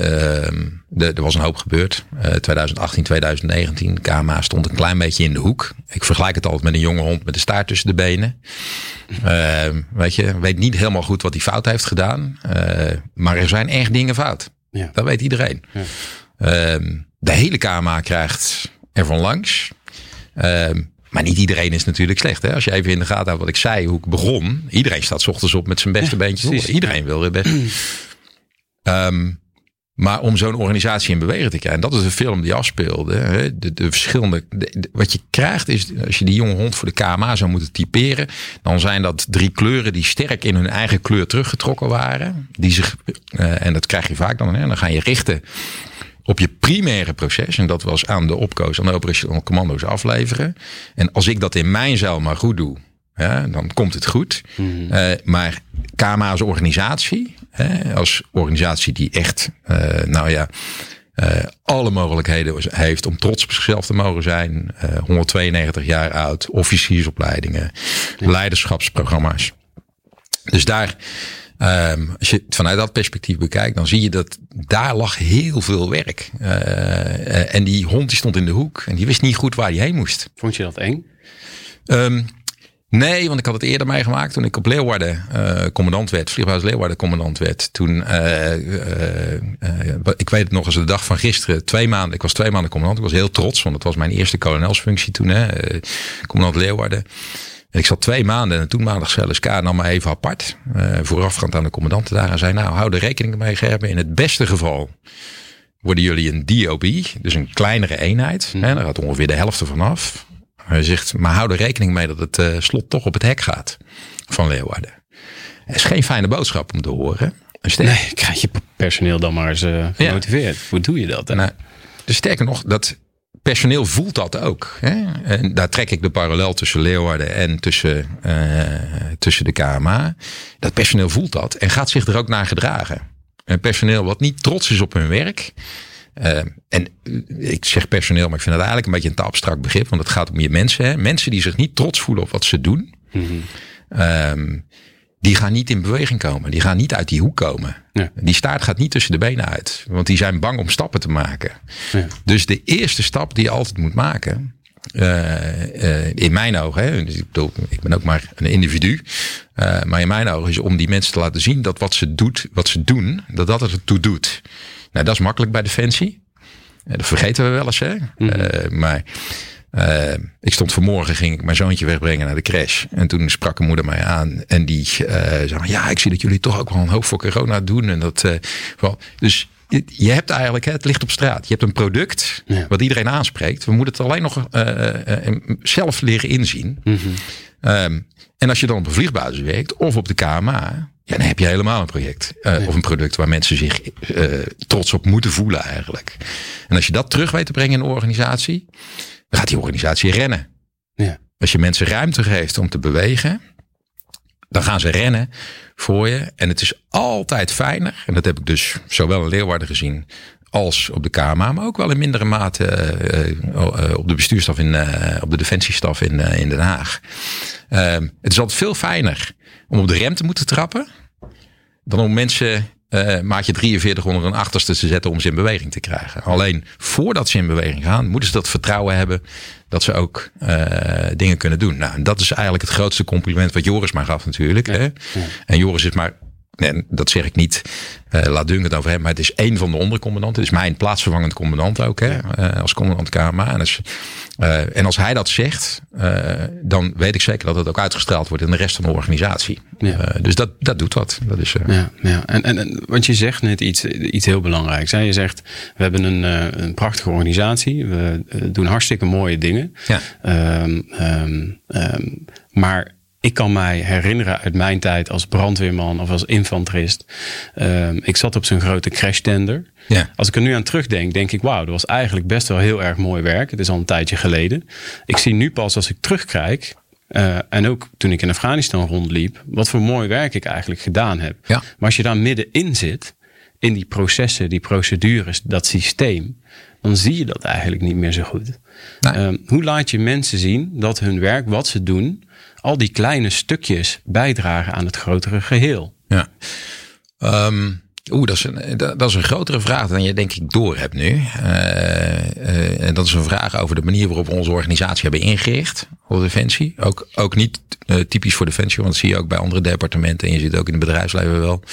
uh, er was een hoop gebeurd. Uh, 2018, 2019. KMA stond een klein beetje in de hoek. Ik vergelijk het altijd met een jonge hond met de staart tussen de benen. Uh, weet je, weet niet helemaal goed wat hij fout heeft gedaan. Uh, maar er zijn echt dingen fout. Ja. Dat weet iedereen. Ja. Ehm, de hele KMA krijgt ervan langs. Ehm, maar niet iedereen is natuurlijk slecht. Hè? Als je even in de gaten houdt wat ik zei, hoe ik begon. Iedereen staat s ochtends op met zijn beste ja, beentjes. Iedereen wil best. um, maar om zo'n organisatie in beweging te krijgen. En dat is een film die afspeelde. Hè? De, de verschillende. wat je krijgt is. Als je die jonge hond voor de KMA zou moeten typeren. Dan zijn dat drie kleuren die sterk in hun eigen kleur teruggetrokken waren. Die zich. Uh, en dat krijg je vaak dan. Hè? Dan ga je richten op je primaire proces. En dat was aan de opkoos, aan de operationele commando's afleveren. En als ik dat in mijn zeil maar goed doe, ja, dan komt het goed. Mm uh, maar KMA als organisatie, hè, als organisatie die echt, uh, nou ja, uh, alle mogelijkheden heeft om trots op zichzelf te mogen zijn. 192 jaar oud, officiersopleidingen, leiderschapsprogramma's. Dus daar Um, als je het vanuit dat perspectief bekijkt, dan zie je dat daar lag heel veel werk. Uh, en die hond die stond in de hoek en die wist niet goed waar hij heen moest. Vond je dat eng? Um, nee, want ik had het eerder meegemaakt toen ik op Leeuwarden uh, commandant werd, vlieghuis Leeuwarden commandant werd. Toen, ik weet het nog als de dag van gisteren, twee maanden, ik was twee maanden commandant. Ik was heel trots, want het was mijn eerste kolonelsfunctie toen, hè, commandant Leeuwarden ik zat twee maanden en toen maandag LSK nam me even apart. Uh, voorafgaand aan de commandanten daar. En zei nou hou er rekening mee Gerben. In het beste geval worden jullie een DOB. Dus een kleinere eenheid. Hmm. Hè, daar gaat ongeveer de helft ervan af. Hij zegt maar hou er rekening mee dat het uh, slot toch op het hek gaat. Van Leeuwarden. Het is geen fijne boodschap om te horen. Nee, krijg je personeel dan maar eens uh, gemotiveerd. Hoe doe je dat? Nou, dus sterker nog, dat personeel voelt dat ook. Hè? En daar trek ik de parallel tussen Leeuwarden en tussen, uh, tussen de KMA. Dat personeel voelt dat en gaat zich er ook naar gedragen. Een personeel wat niet trots is op hun werk. Uh, en ik zeg personeel, maar ik vind het eigenlijk een beetje een te abstract begrip. Want het gaat om je mensen. Hè? Mensen die zich niet trots voelen op wat ze doen. Mm -hmm die gaan niet in beweging komen. Die gaan niet uit die hoek komen. Ja. Die staart gaat niet tussen de benen uit. Want die zijn bang om stappen te maken. Ja. Dus de eerste stap die je altijd moet maken. Uh, uh, in mijn ogen, hè, dus ik, bedoel, ik ben ook maar een individu. Uh, maar in mijn ogen is om die mensen te laten zien dat wat ze, doet, wat ze doen, dat dat het toe doet. Nou, dat is makkelijk bij Defensie. dat vergeten we wel eens. Hè? Mm. maar uh, ik stond vanmorgen, ging ik mijn zoontje wegbrengen naar de crash. En toen sprak een moeder mij aan. En die uh, zei, ja, ik zie dat jullie toch ook wel een hoop voor corona doen. En dat, uh, dus je hebt eigenlijk, het ligt op straat. Je hebt een product ja. wat iedereen aanspreekt. We moeten het alleen nog zelf leren inzien. Mm -hmm. um, en als je dan op een vliegbasis werkt of op de KMA, ja, dan heb je helemaal een project. Uh. Of een product waar mensen zich uh, trots op moeten voelen eigenlijk. En als je dat terug weet te brengen in een organisatie, dan gaat die organisatie rennen. Ja. Als je mensen ruimte geeft om te bewegen, dan gaan ze rennen voor je. En het is altijd fijner, en dat heb ik dus zowel in Leeuwarden gezien als op de KMA, maar ook wel in mindere mate uh, op de bestuurstaf in, op de defensiestaf in, in Den Haag. Ehm, het is altijd veel fijner om op de rem te moeten trappen dan om mensen uh, maatje 43 onder een achterste te zetten om ze in beweging te krijgen. Alleen voordat ze in beweging gaan, moeten ze dat vertrouwen hebben dat ze ook uh, dingen kunnen doen. Nou, en dat is eigenlijk het grootste compliment wat Joris maar gaf natuurlijk. Ja, hè? En Joris is maar en dat zeg ik niet, uh, laat Dunk het over hem, maar het is één van de ondercommandanten. Het is mijn plaatsvervangend commandant ook, hè, uh, als commandant KMA. En als, uh, en als hij dat zegt, dan weet ik zeker dat het ook uitgestraald wordt in de rest van de organisatie. Ja. dus dat, dat doet wat. Dat is, ja, ja. En, en, en, want je zegt net iets, iets heel belangrijks. Hè? Je zegt, we hebben een, een prachtige organisatie. We doen hartstikke mooie dingen. Ja. Um, um, um, maar ik kan mij herinneren uit mijn tijd als brandweerman of als infanterist. Um, ik zat op zo'n grote crashtender. Ja. Als ik er nu aan terugdenk, denk ik, wauw, dat was eigenlijk best wel heel erg mooi werk. Het is al een tijdje geleden. Ik zie nu pas als ik terugkijk, uh, en ook toen ik in Afghanistan rondliep, wat voor mooi werk ik eigenlijk gedaan heb. Ja. Maar als je daar middenin zit, in die processen, die procedures, dat systeem, dan zie je dat eigenlijk niet meer zo goed. Nee. Um, hoe laat je mensen zien dat hun werk, wat ze doen, al die kleine stukjes bijdragen aan het grotere geheel? Ja. Um, Oeh, dat is, een, dat is een grotere vraag dan je denk ik door hebt nu. Uh, en dat is een vraag over de manier waarop we onze organisatie hebben ingericht op Defensie. Ook, ook niet typisch voor Defensie, want dat zie je ook bij andere departementen en je het ook in het bedrijfsleven wel.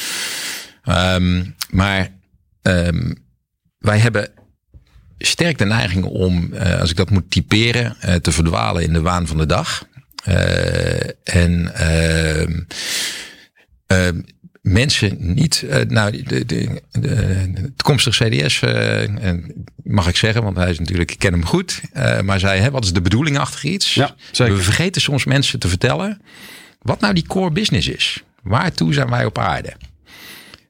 Um, maar um, wij hebben sterk de neiging om, als ik dat moet typeren, te verdwalen in de waan van de dag. Uh, en uh, mensen niet, uh, nou, de, de, de, toekomstige CDS, mag ik zeggen, want hij is natuurlijk, ik ken hem goed, maar zei, hè, wat is de bedoeling achter iets? Ja, zeker. We vergeten soms mensen te vertellen wat nou die core business is. Waartoe zijn wij op aarde?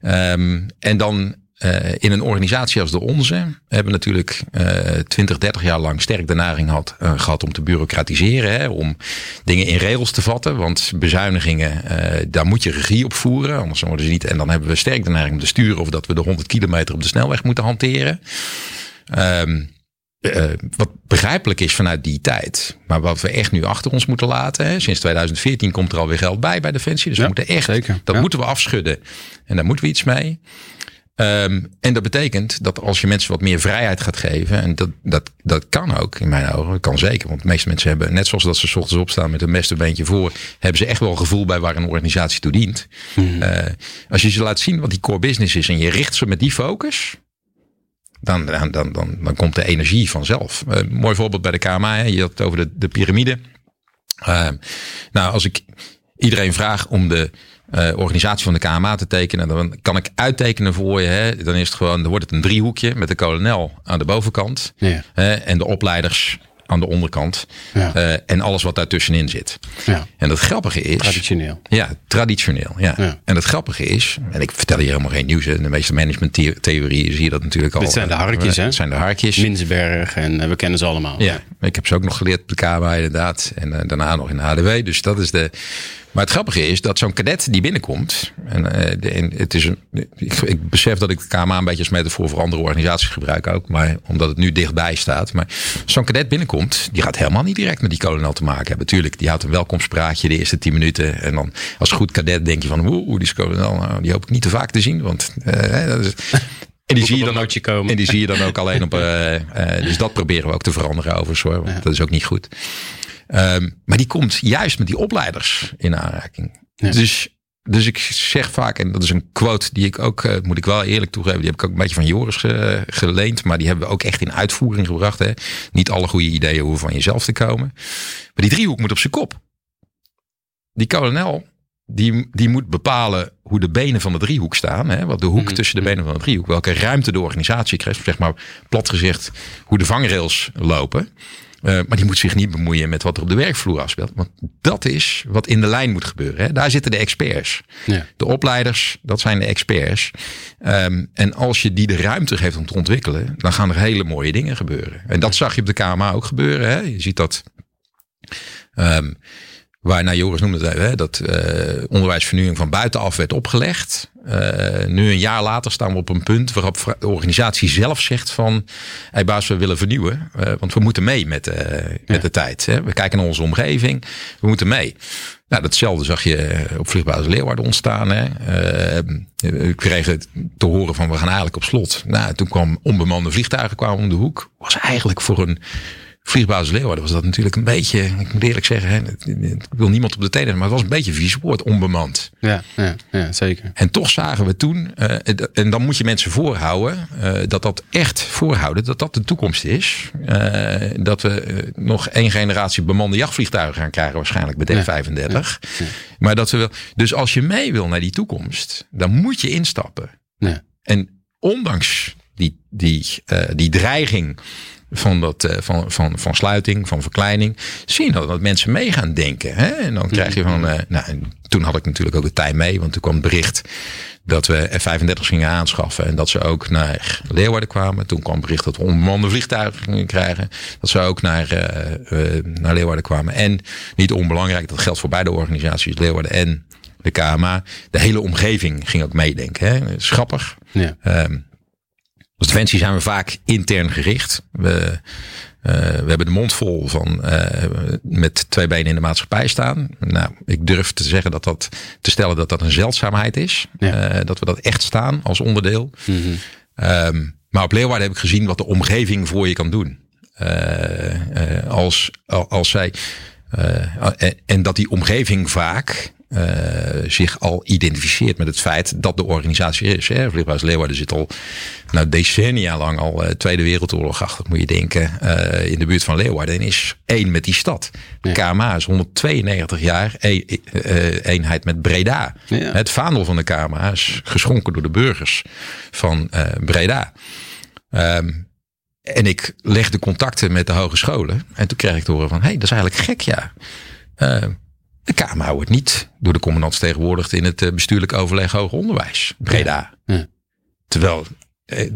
Um, en dan uh, in een organisatie als de onze hebben we natuurlijk uh, 20, 30 jaar lang sterk de naring had, uh, gehad om te bureaucratiseren. Hè, om dingen in regels te vatten. Want bezuinigingen, daar moet je regie op voeren. Anders worden ze niet. En dan hebben we sterk de neiging om te sturen of dat we de 100 kilometer op de snelweg moeten hanteren. Um, uh, wat begrijpelijk is vanuit die tijd. Maar wat we echt nu achter ons moeten laten. Hè. Sinds 2014 komt er alweer geld bij bij Defensie. Dus ja, we moeten echt, zeker. dat ja. moeten we afschudden. En daar moeten we iets mee. Um, en dat betekent dat als je mensen wat meer vrijheid gaat geven, en dat, dat, dat kan ook in mijn ogen, dat kan zeker. Want de meeste mensen hebben, net zoals dat ze s ochtends opstaan met een beste beentje voor, hebben ze echt wel een gevoel bij waar een organisatie toe dient. Mm. Uh, als je ze laat zien wat die core business is en je richt ze met die focus, dan, dan, dan, dan, dan komt de energie vanzelf. Uh, mooi voorbeeld bij de KMA, hè? je had het over de, de piramide. Uh, nou, als ik iedereen vraag om de uh, organisatie van de KMA te tekenen. Dan kan ik uittekenen voor je. Hè. Dan is het gewoon, dan wordt het een driehoekje met de kolonel aan de bovenkant. Ja. En de opleiders aan de onderkant. Ja. Eh, en alles wat daartussenin zit. Ja. En het grappige is. Traditioneel. Ja, traditioneel. Ja. Ja. En het grappige is, en ik vertel hier helemaal geen nieuws. In de meeste managementtheorieën zie je dat natuurlijk al. Dit zijn de harkjes, hè? Het zijn de harkjes. Minsberg en eh, we kennen ze allemaal. Ja, ik heb ze ook nog geleerd op de KBA inderdaad. En eh, daarna nog in de HDW. Dus dat is de. Maar het grappige is dat zo'n cadet die binnenkomt. En, eh, de- en het is een, ik, ik besef dat ik de KMA een beetje als metafoor voor andere organisaties gebruik ook. Maar omdat het nu dichtbij staat. Maar zo'n cadet binnenkomt, die gaat helemaal niet direct met die kolonel te maken hebben. Tuurlijk, die houdt een welkomstpraatje de eerste tien minuten. En dan als goed cadet denk je van, oeh, die kolonel. Nou, die hoop ik niet te vaak te zien. Want eh, dat is, en die zie je dan ook komen. En die zie je dan ook alleen op. eh, eh, dus dat proberen we ook te veranderen overigens hoor. Want dat is ook niet goed. Ehm, maar die komt juist met die opleiders in aanraking. Ja. Dus, dus ik zeg vaak, en dat is een quote die ik ook, eh, moet ik wel eerlijk toegeven, die heb ik ook een beetje van Joris eh, geleend. Maar die hebben we ook echt in uitvoering gebracht. Hè. Niet alle goede ideeën hoeven van jezelf te komen. Maar die driehoek moet op zijn kop. Die kolonel, die, die moet bepalen hoe de benen van de driehoek staan. Hè? Wat de hoek Mhm. tussen de benen van de driehoek. Welke ruimte de organisatie krijgt. Zeg maar plat gezegd hoe de vangrails lopen. Eh, maar die moet zich niet bemoeien met wat er op de werkvloer afspeelt. Want dat is wat in de lijn moet gebeuren. Hè? Daar zitten de experts. Ja. De opleiders, dat zijn de experts. Ehm, en als je die de ruimte geeft om te ontwikkelen, dan gaan er hele mooie dingen gebeuren. En dat zag je op de KMA ook gebeuren. Hè? Je ziet dat. ehm, waar, nou Joris noemde het even, dat eh, onderwijsvernieuwing van buitenaf werd opgelegd. Eh, nu een jaar later staan we op een punt waarop de organisatie zelf zegt van... Hey baas, we willen vernieuwen, eh, want we moeten mee met, met de tijd. Hè. We kijken naar onze omgeving, we moeten mee. Nou, datzelfde zag je op vliegbasis Leeuwarden ontstaan. Hè. We kregen te horen van we gaan eigenlijk op slot. Nou, toen kwam onbemande vliegtuigen kwamen om de hoek. Was eigenlijk voor een vliegbasis Leeuwarden was dat natuurlijk een beetje, ik moet eerlijk zeggen, hè, ik wil niemand op de tenen, maar het was een beetje een vies woord, onbemand. Ja, ja, ja, zeker. En toch zagen we toen, eh, en dan moet je mensen voorhouden, eh, dat dat echt voorhouden, dat dat de toekomst is. Eh, dat we nog één generatie bemande jachtvliegtuigen gaan krijgen, waarschijnlijk met F-35. Maar dat we wel, dus als je mee wil naar die toekomst, dan moet je instappen. Ja. En ondanks die, die, eh, die dreiging van, dat, eh, van, van, van sluiting, van verkleining, zie je dat, dat mensen mee gaan denken. Hè? En dan krijg je van, eh, nou, en toen had ik natuurlijk ook de tijd mee, want toen kwam het bericht dat we F-35 gingen aanschaffen en dat ze ook naar Leeuwarden kwamen. Toen kwam het bericht dat we onbemande vliegtuigen gingen krijgen, dat ze ook naar, naar Leeuwarden kwamen. En niet onbelangrijk, dat geldt voor beide organisaties, Leeuwarden en de KMA. De hele omgeving ging ook meedenken. Hè? Grappig. Ja. Ehm, als Defensie zijn we vaak intern gericht. We, eh, we hebben de mond vol van eh, met twee benen in de maatschappij staan. Nou, ik durf te zeggen dat dat te stellen dat dat een zeldzaamheid is. Ja. Eh, dat we dat echt staan als onderdeel. Mhm. Ehm, maar op Leeuwarden heb ik gezien wat de omgeving voor je kan doen. Als, als zij. en dat die omgeving vaak eh, zich al identificeert met het feit dat de organisatie is. Hè. Leeuwarden zit al nou, decennia lang al eh, Tweede Wereldoorlog achter, moet je denken, eh, in de buurt van Leeuwarden. En is één met die stad. Ja. KMA is 192 jaar e- eh, eenheid met Breda. Ja. Het vaandel van de KMA is geschonken door de burgers van Breda. Ehm, en ik legde contacten met de hogescholen. En toen kreeg ik te horen van, hé, hey, dat is eigenlijk gek, ja. De KMA wordt niet door de commandant vertegenwoordigd in het eh, bestuurlijk overleg hoger onderwijs. Breda. Ja. Terwijl, eh,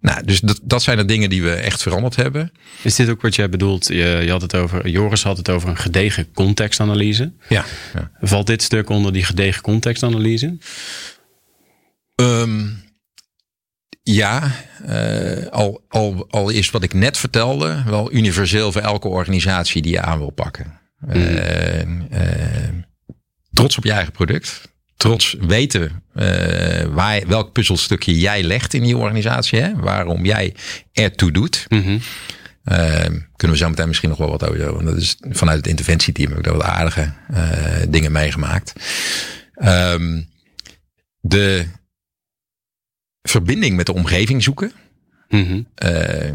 nou, dus dat, dat zijn de dingen die we echt veranderd hebben. Is dit ook wat jij bedoelt? Je, je had het over, Joris had het over een gedegen contextanalyse. Ja. ja. Valt dit stuk onder die gedegen contextanalyse? Ehm, ja, eh, al, al, al is wat ik net vertelde wel universeel voor elke organisatie die je aan wil pakken. Eh, eh, trots op je eigen product. Trots weten eh, waar, welk puzzelstukje jij legt in die organisatie. Hè? Waarom jij ertoe doet. Mhm. Eh, kunnen we zo meteen misschien nog wel wat over. Want dat is vanuit het interventieteam heb ik daar wat aardige eh, dingen meegemaakt. Ehm, de verbinding met de omgeving zoeken. Mhm. Eh,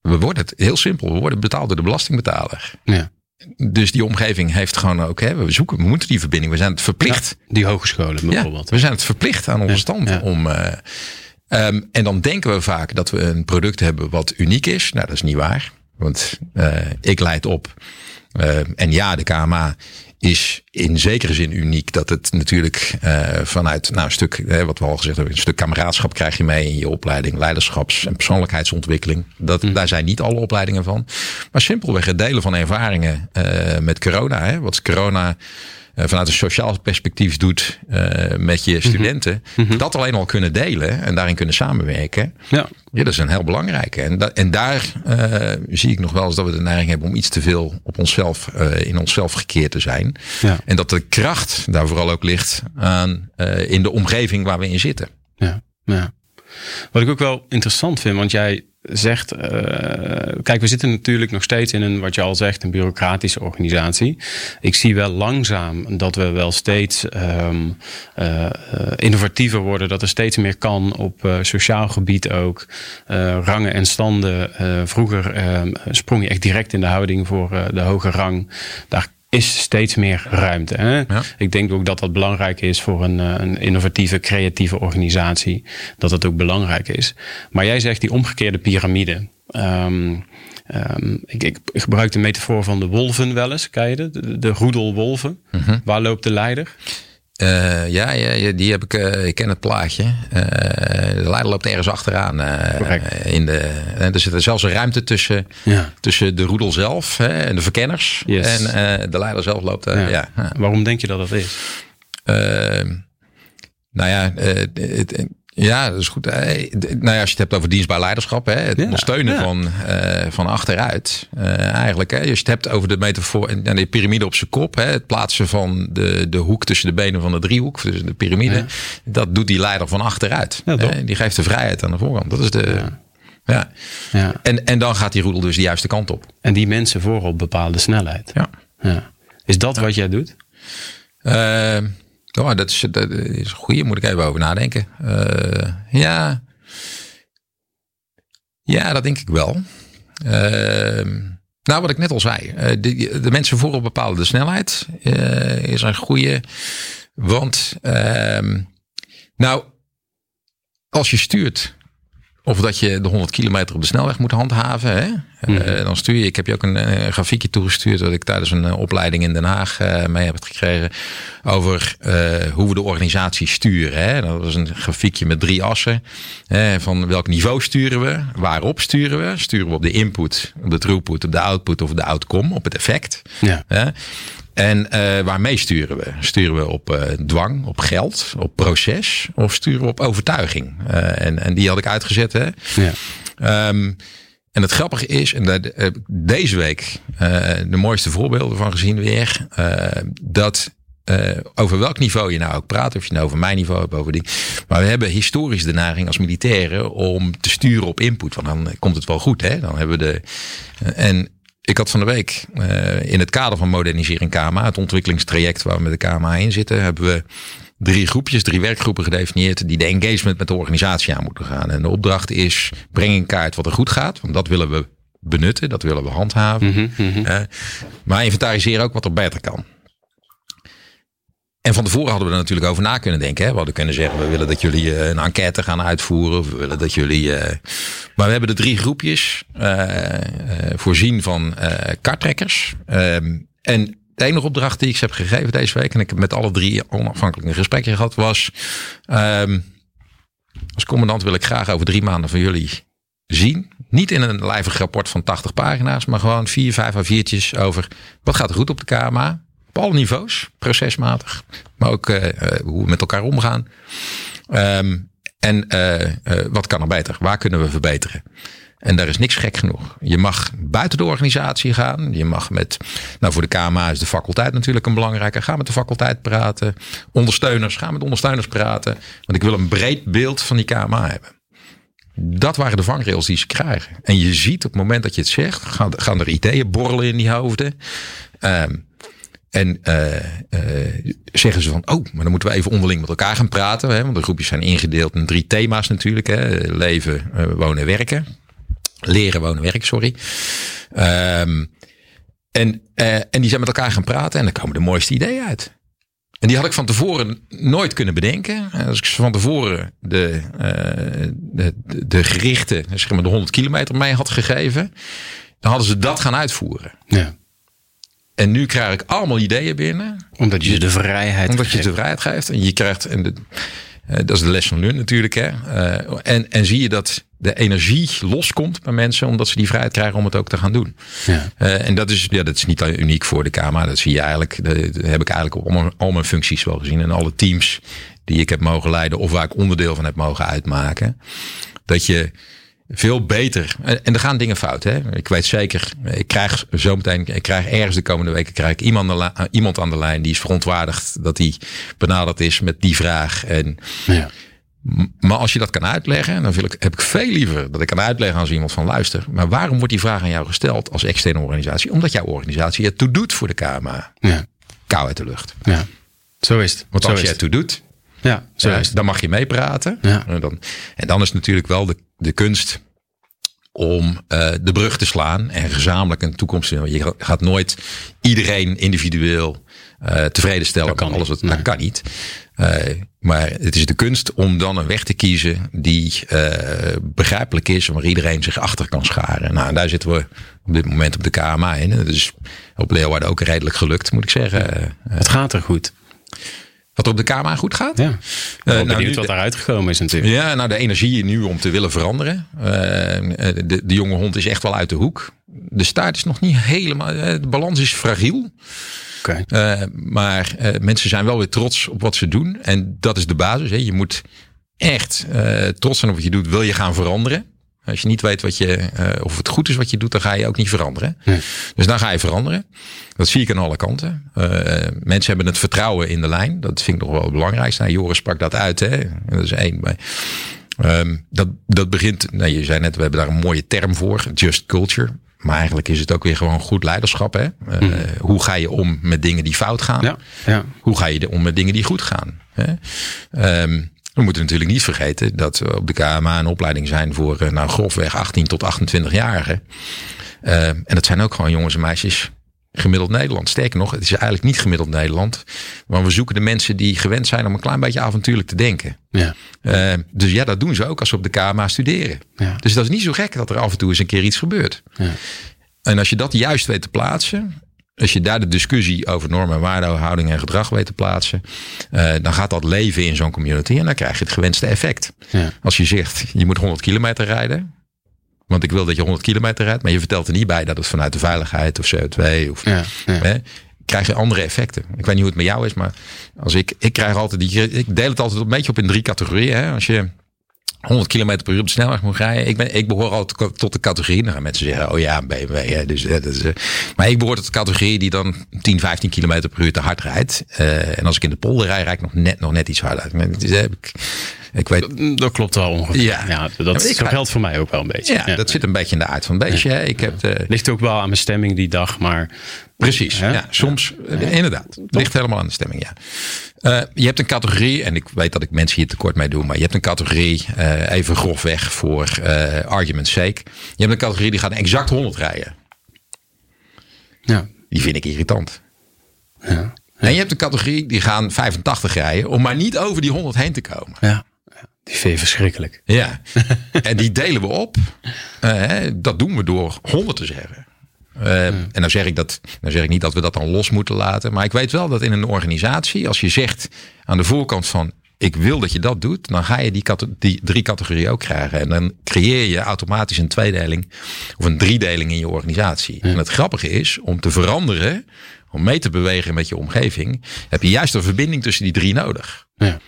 we worden het heel simpel. We worden betaald door de belastingbetaler. Ja. Dus die omgeving heeft gewoon ook. Hè, we zoeken, we moeten die verbinding. We zijn het verplicht. Die hogescholen bijvoorbeeld. Ja, we zijn het verplicht aan onze stand ja. om. eh, ehm, en dan denken we vaak dat we een product hebben wat uniek is. Nou, dat is niet waar. Want ik leid op. en ja, de KMA is in zekere zin uniek. Dat het natuurlijk uh, vanuit nou, een stuk, wat we al gezegd hebben, een stuk kameraadschap krijg je mee in je opleiding. Leiderschaps- en persoonlijkheidsontwikkeling. Dat, mm. Daar zijn niet alle opleidingen van. Maar simpelweg het delen van ervaringen uh, met corona. Hè, wat corona eh, vanuit een sociaal perspectief doet uh, met je mhm. studenten, mhm. dat alleen al kunnen delen en daarin kunnen samenwerken. Ja. ja, dat is een heel belangrijke. En, da en daar uh, zie ik nog wel eens dat we de neiging hebben om iets te veel op onszelf, in onszelf gekeerd te zijn. Ja. En dat de kracht daar vooral ook ligt aan in de omgeving waar we in zitten. Ja, ja. Wat ik ook wel interessant vind, want jij zegt, uh, kijk, we zitten natuurlijk nog steeds in een, wat je al zegt, een bureaucratische organisatie. Ik zie wel langzaam dat we wel steeds um, uh, innovatiever worden, dat er steeds meer kan op uh, sociaal gebied ook. rangen en standen. vroeger ehm, sprong je echt direct in de houding voor de hoge rang. Daar is steeds meer ruimte. Hè? Ik denk ook dat dat belangrijk is voor een, eh, een, innovatieve, creatieve organisatie. Dat dat ook belangrijk is. Maar jij zegt die omgekeerde piramide. Um, um, ik, ik, gebruik de metafoor van de wolven wel eens. Ken je de, de, de roedelwolven. Uh Waar loopt de leider? Uh, ja, ja, die heb ik. Uh, ik ken het plaatje. Uh, de leider loopt ergens achteraan. in de, er zit er zelfs een ruimte tussen, ja. tussen de roedel zelf hè, en de verkenners. Yes. En de leider zelf loopt. Ja. ja. Waarom denk je dat dat is? nou ja, het, ja, dat is goed. Eh, nou ja, als je het hebt over dienstbaar leiderschap, hè, het ondersteunen van, uh, van achteruit. Uh, eigenlijk, hè, als je het hebt over de metafoor en de piramide op zijn kop, hè, het plaatsen van de, de hoek tussen de benen van de driehoek, dus de piramide, dat doet die leider van achteruit. Hè, die geeft de vrijheid aan de voorkant. Dat is de. Ja. ja. En, en dan gaat die roedel dus de juiste kant op. En die mensen voorop bepalen de snelheid. Ja. ja. Is dat wat jij doet? Uh, Oh, dat is, dat is een goede, moet ik even over nadenken. Uh, ja. ja, dat denk ik wel. Uh, nou, wat ik net al zei. Uh, de, de, mensen voorop bepalen de snelheid. is een goede. Want, ehm, nou, als je stuurt of dat je de 100 kilometer op de snelweg moet handhaven. Hè? Mm. dan stuur je, ik heb je ook een, een, grafiekje toegestuurd dat ik tijdens een eh, opleiding in Den Haag uh, mee heb gekregen. Over hoe we de organisatie sturen. Hè? Dat was een grafiekje met drie assen. Hè? Van welk niveau sturen we? Waarop sturen we? Sturen we op de input, op de throughput, op de output of de outcome, op het effect. Ja. En uh, waarmee sturen we? Sturen we op uh, dwang, op geld, op proces of sturen we op overtuiging? Uh, en, en die had ik uitgezet. Hè? Ja. Um, en het grappige is, en dat, deze week de mooiste voorbeelden van gezien weer, dat over welk niveau je nou ook praat, of je nou over mijn niveau hebt, over die. Maar we hebben historisch de neiging als militairen om te sturen op input. Want dan komt het wel goed, hè? Dan hebben we de. en ik had van de week uh, in het kader van modernisering KMA, het ontwikkelingstraject waar we met de KMA in zitten, hebben we drie groepjes, drie werkgroepen gedefinieerd die de engagement met de organisatie aan moeten gaan. En de opdracht is breng in kaart wat er goed gaat, want dat willen we benutten, dat willen we handhaven. Mm -hmm. maar inventariseren ook wat er beter kan. En van tevoren hadden we er natuurlijk over na kunnen denken. Hè? We hadden kunnen zeggen, we willen dat jullie eh, een enquête gaan uitvoeren. We willen dat jullie. Uh... Maar we hebben de drie groepjes uh, voorzien van kartrekkers. Ehm, en de enige opdracht die ik ze heb gegeven deze week, en ik heb met alle drie onafhankelijk een gesprekje gehad, was. Um, als commandant wil ik graag over drie maanden van jullie zien. Niet in een lijvig rapport van 80 pagina's, maar gewoon vier, vijf à viertjes over wat gaat goed op de KMA. Op alle niveaus, procesmatig. Maar ook uh, hoe we met elkaar omgaan. Um, en uh, wat kan er beter? Waar kunnen we verbeteren? En daar is niks gek genoeg. Je mag buiten de organisatie gaan. Je mag met, nou voor de KMA is de faculteit natuurlijk een belangrijke. Ga met de faculteit praten. Ondersteuners, ga met ondersteuners praten. Want ik wil een breed beeld van die KMA hebben. Dat waren de vangrails die ze krijgen. En je ziet op het moment dat je het zegt, gaan, gaan er ideeën borrelen in die hoofden. Um, en uh, uh, zeggen ze van, oh, maar dan moeten we even onderling met elkaar gaan praten. Hè? Want de groepjes zijn ingedeeld in drie thema's natuurlijk. Hè? Leven, uh, wonen, werken. Leren, wonen, werken, sorry. Um, en, en die zijn met elkaar gaan praten en dan komen de mooiste ideeën uit. En die had ik van tevoren nooit kunnen bedenken. Als ik van tevoren de, de, de gerichten, zeg maar de 100 kilometer mij had gegeven dan hadden ze dat gaan uitvoeren. Ja. En nu krijg ik allemaal ideeën binnen. Omdat je de vrijheid Omdat je geeft. de vrijheid geeft. En je krijgt, en de, eh, dat is de les van learn natuurlijk. Hè. Eh, en, en zie je dat de energie loskomt bij mensen. Omdat ze die vrijheid krijgen om het ook te gaan doen. Ja. Eh, en dat is, ja, dat is niet uniek voor de KMA. Dat zie je eigenlijk. Dat heb ik eigenlijk op al mijn, al mijn functies wel gezien. En alle teams die ik heb mogen leiden. Of waar ik onderdeel van heb mogen uitmaken. Dat je veel beter. En en er gaan dingen fout. Hè? Ik weet zeker. Ik krijg zometeen. Ik krijg ergens de komende weken. Krijg ik iemand, aan de iemand aan de lijn. Die is verontwaardigd. Dat hij benaderd is met die vraag. En Ja. maar als je dat kan uitleggen, dan wil ik, heb ik veel liever dat ik kan uitleggen als iemand van luister. Maar waarom wordt die vraag aan jou gesteld als externe organisatie? Omdat jouw organisatie het toe doet voor de KMA. Ja. Kou uit de lucht. ja. Zo is het. Want als je het toe doet, Ja, zo eh, is het. dan mag je meepraten. Ja. En, dan, en dan is natuurlijk wel de, de kunst om eh, de brug te slaan en gezamenlijk een toekomst te hebben. Je gaat nooit iedereen individueel eh, tevreden stellen. Dat kan alles wat, Dat kan niet. Eh, maar het is de kunst om dan een weg te kiezen die begrijpelijk is, waar iedereen zich achter kan scharen. Nou, en daar zitten we op dit moment op de KMA in. Is op Leeuwarden ook redelijk gelukt, moet ik zeggen. Het gaat er goed. Wat er op de KMA goed gaat. Ja. Ben nou, benieuwd nu wat daaruit gekomen is natuurlijk. Ja, nou de energie nu om te willen veranderen. Eh, de, de jonge hond is echt wel uit de hoek. De staart is nog niet helemaal. eh, De balans is fragiel. Oké. Eh, maar eh, mensen zijn wel weer trots op wat ze doen. En dat is de basis. Hè. Je moet echt eh, trots zijn op wat je doet. Wil je gaan veranderen? Als je niet weet wat je, eh, of het goed is wat je doet, dan ga je ook niet veranderen. Nee. Dus dan ga je veranderen. Dat zie ik aan alle kanten. Eh, mensen hebben het vertrouwen in de lijn. Dat vind ik nog wel het belangrijkste. Nou, Joris sprak dat uit. Hè? Dat is één. Maar, ehm, dat, dat begint, nou, je zei net, we hebben daar een mooie term voor. Just culture. Maar eigenlijk is het ook weer gewoon goed leiderschap. Hè? Eh, Hoe ga je om met dingen die fout gaan? Ja. Ja. Hoe ga je om met dingen die goed gaan? Hè? Ehm, we moeten natuurlijk niet vergeten dat we op de KMA een opleiding zijn voor eh, nou, grofweg 18 tot 28-jarigen. Ehm, en dat zijn ook gewoon jongens en meisjes gemiddeld Nederland. Sterker nog, het is eigenlijk niet gemiddeld Nederland. Maar we zoeken de mensen die gewend zijn om een klein beetje avontuurlijk te denken. Ja. Ehm, dus ja, dat doen ze ook als ze op de KMA studeren. Ja. Dus dat is niet zo gek dat er af en toe eens een keer iets gebeurt. Ja. En als je dat juist weet te plaatsen, als je daar de discussie over normen en waarden, houding en gedrag weet te plaatsen, eh, dan gaat dat leven in zo'n community en dan krijg je het gewenste effect. Ja. Als je zegt, je moet 100 kilometer rijden, want ik wil dat je 100 kilometer rijdt, maar je vertelt er niet bij dat het vanuit de veiligheid of CO2 of Ja. Ja. Hè, krijg je andere effecten. Ik weet niet hoe het met jou is, maar als ik, ik krijg altijd die, ik deel het altijd een beetje op in drie categorieën. Hè. Als je 100 km per uur op de snelweg moet rijden. Ik, ben, ik behoor altijd tot de categorie. Gaan mensen zeggen, oh ja, BMW. Dus, hè, dat is, eh, maar ik behoor tot de categorie die dan 10, 15 km per uur te hard rijdt. Eh, en als ik in de polder rijd, rijd ik nog net, nog net iets harder. Is, eh, ik, ik weet, Dat klopt wel ongeveer. Ja. Ja, dat ga- geldt voor mij ook wel een beetje. ja, dat zit een beetje in de aard van het beestje. Ik heb de, Ligt ook wel aan mijn stemming die dag, maar Precies, ja, soms eh, inderdaad. Het ligt helemaal aan de stemming, ja. Eh, je hebt een categorie, en ik weet dat ik mensen hier tekort mee doe, maar je hebt een categorie, eh, even grofweg voor eh argument's sake. Je hebt een categorie die gaat exact 100 rijden. ja. Die vind ik irritant. Ja. En je hebt een categorie die gaan 85 rijden om maar niet over die 100 heen te komen. ja. Die vind je verschrikkelijk. Ja, en die delen we op. Eh, dat doen we door 100 te zeggen. Eh, En dan zeg, ik dat, dan zeg ik niet dat we dat dan los moeten laten. Maar ik weet wel dat in een organisatie, als je zegt aan de voorkant van ik wil dat je dat doet, dan ga je die, die drie categorieën ook krijgen. En dan creëer je automatisch een tweedeling of een driedeling in je organisatie. En het grappige is, om te veranderen, om mee te bewegen met je omgeving, heb je juist een verbinding tussen die drie nodig. Ja.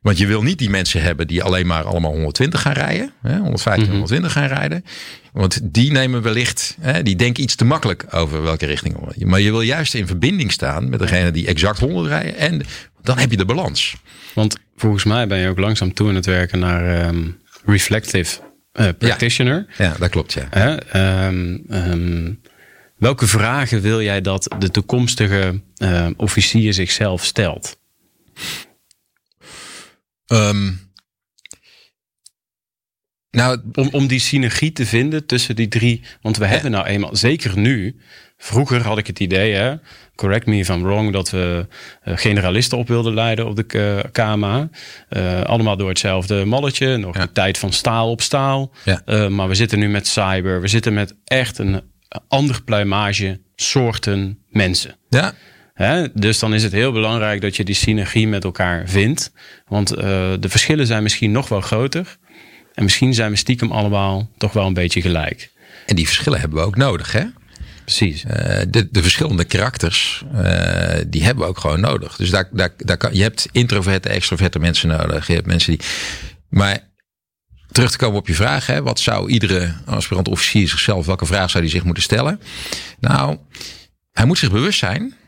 Want je wil niet die mensen hebben die alleen maar allemaal 120 gaan rijden. Hè, 115, 120 gaan rijden. Want die nemen wellicht, hè, die denken iets te makkelijk over welke richting. Maar je wil juist in verbinding staan met degene die exact 100 rijden. En dan heb je de balans. Want volgens mij ben je ook langzaam toe aan het werken naar ehm, reflective eh, practitioner. Ja, dat klopt, ja. Ehm, ehm, welke vragen wil jij dat de toekomstige officier zichzelf stelt? Ehm, nou, Om, om die synergie te vinden tussen die drie. Want we hebben nou eenmaal, zeker nu. Vroeger had ik het idee, hè, correct me if I'm wrong, dat we eh, generalisten op wilden leiden op de K- KMA. Eh, allemaal door hetzelfde malletje. Nog Ja. de tijd van staal op staal. Ja. Eh, maar we zitten nu met cyber. We zitten met echt een ander pluimage, soorten, mensen. Ja. Hè? Dus dan is het heel belangrijk dat je die synergie met elkaar vindt. Want uh, de verschillen zijn misschien nog wel groter. En misschien zijn we stiekem allemaal toch wel een beetje gelijk. En die verschillen hebben we ook nodig, hè? Precies. Uh, de, de verschillende karakters, uh, die hebben we ook gewoon nodig. Dus daar, daar, daar kan, je hebt introverte, extroverte mensen nodig. Je hebt mensen die. Maar terug te komen op je vraag, hè, wat zou iedere aspirant officier zichzelf, welke vraag zou hij zich moeten stellen? Nou, hij moet zich bewust zijn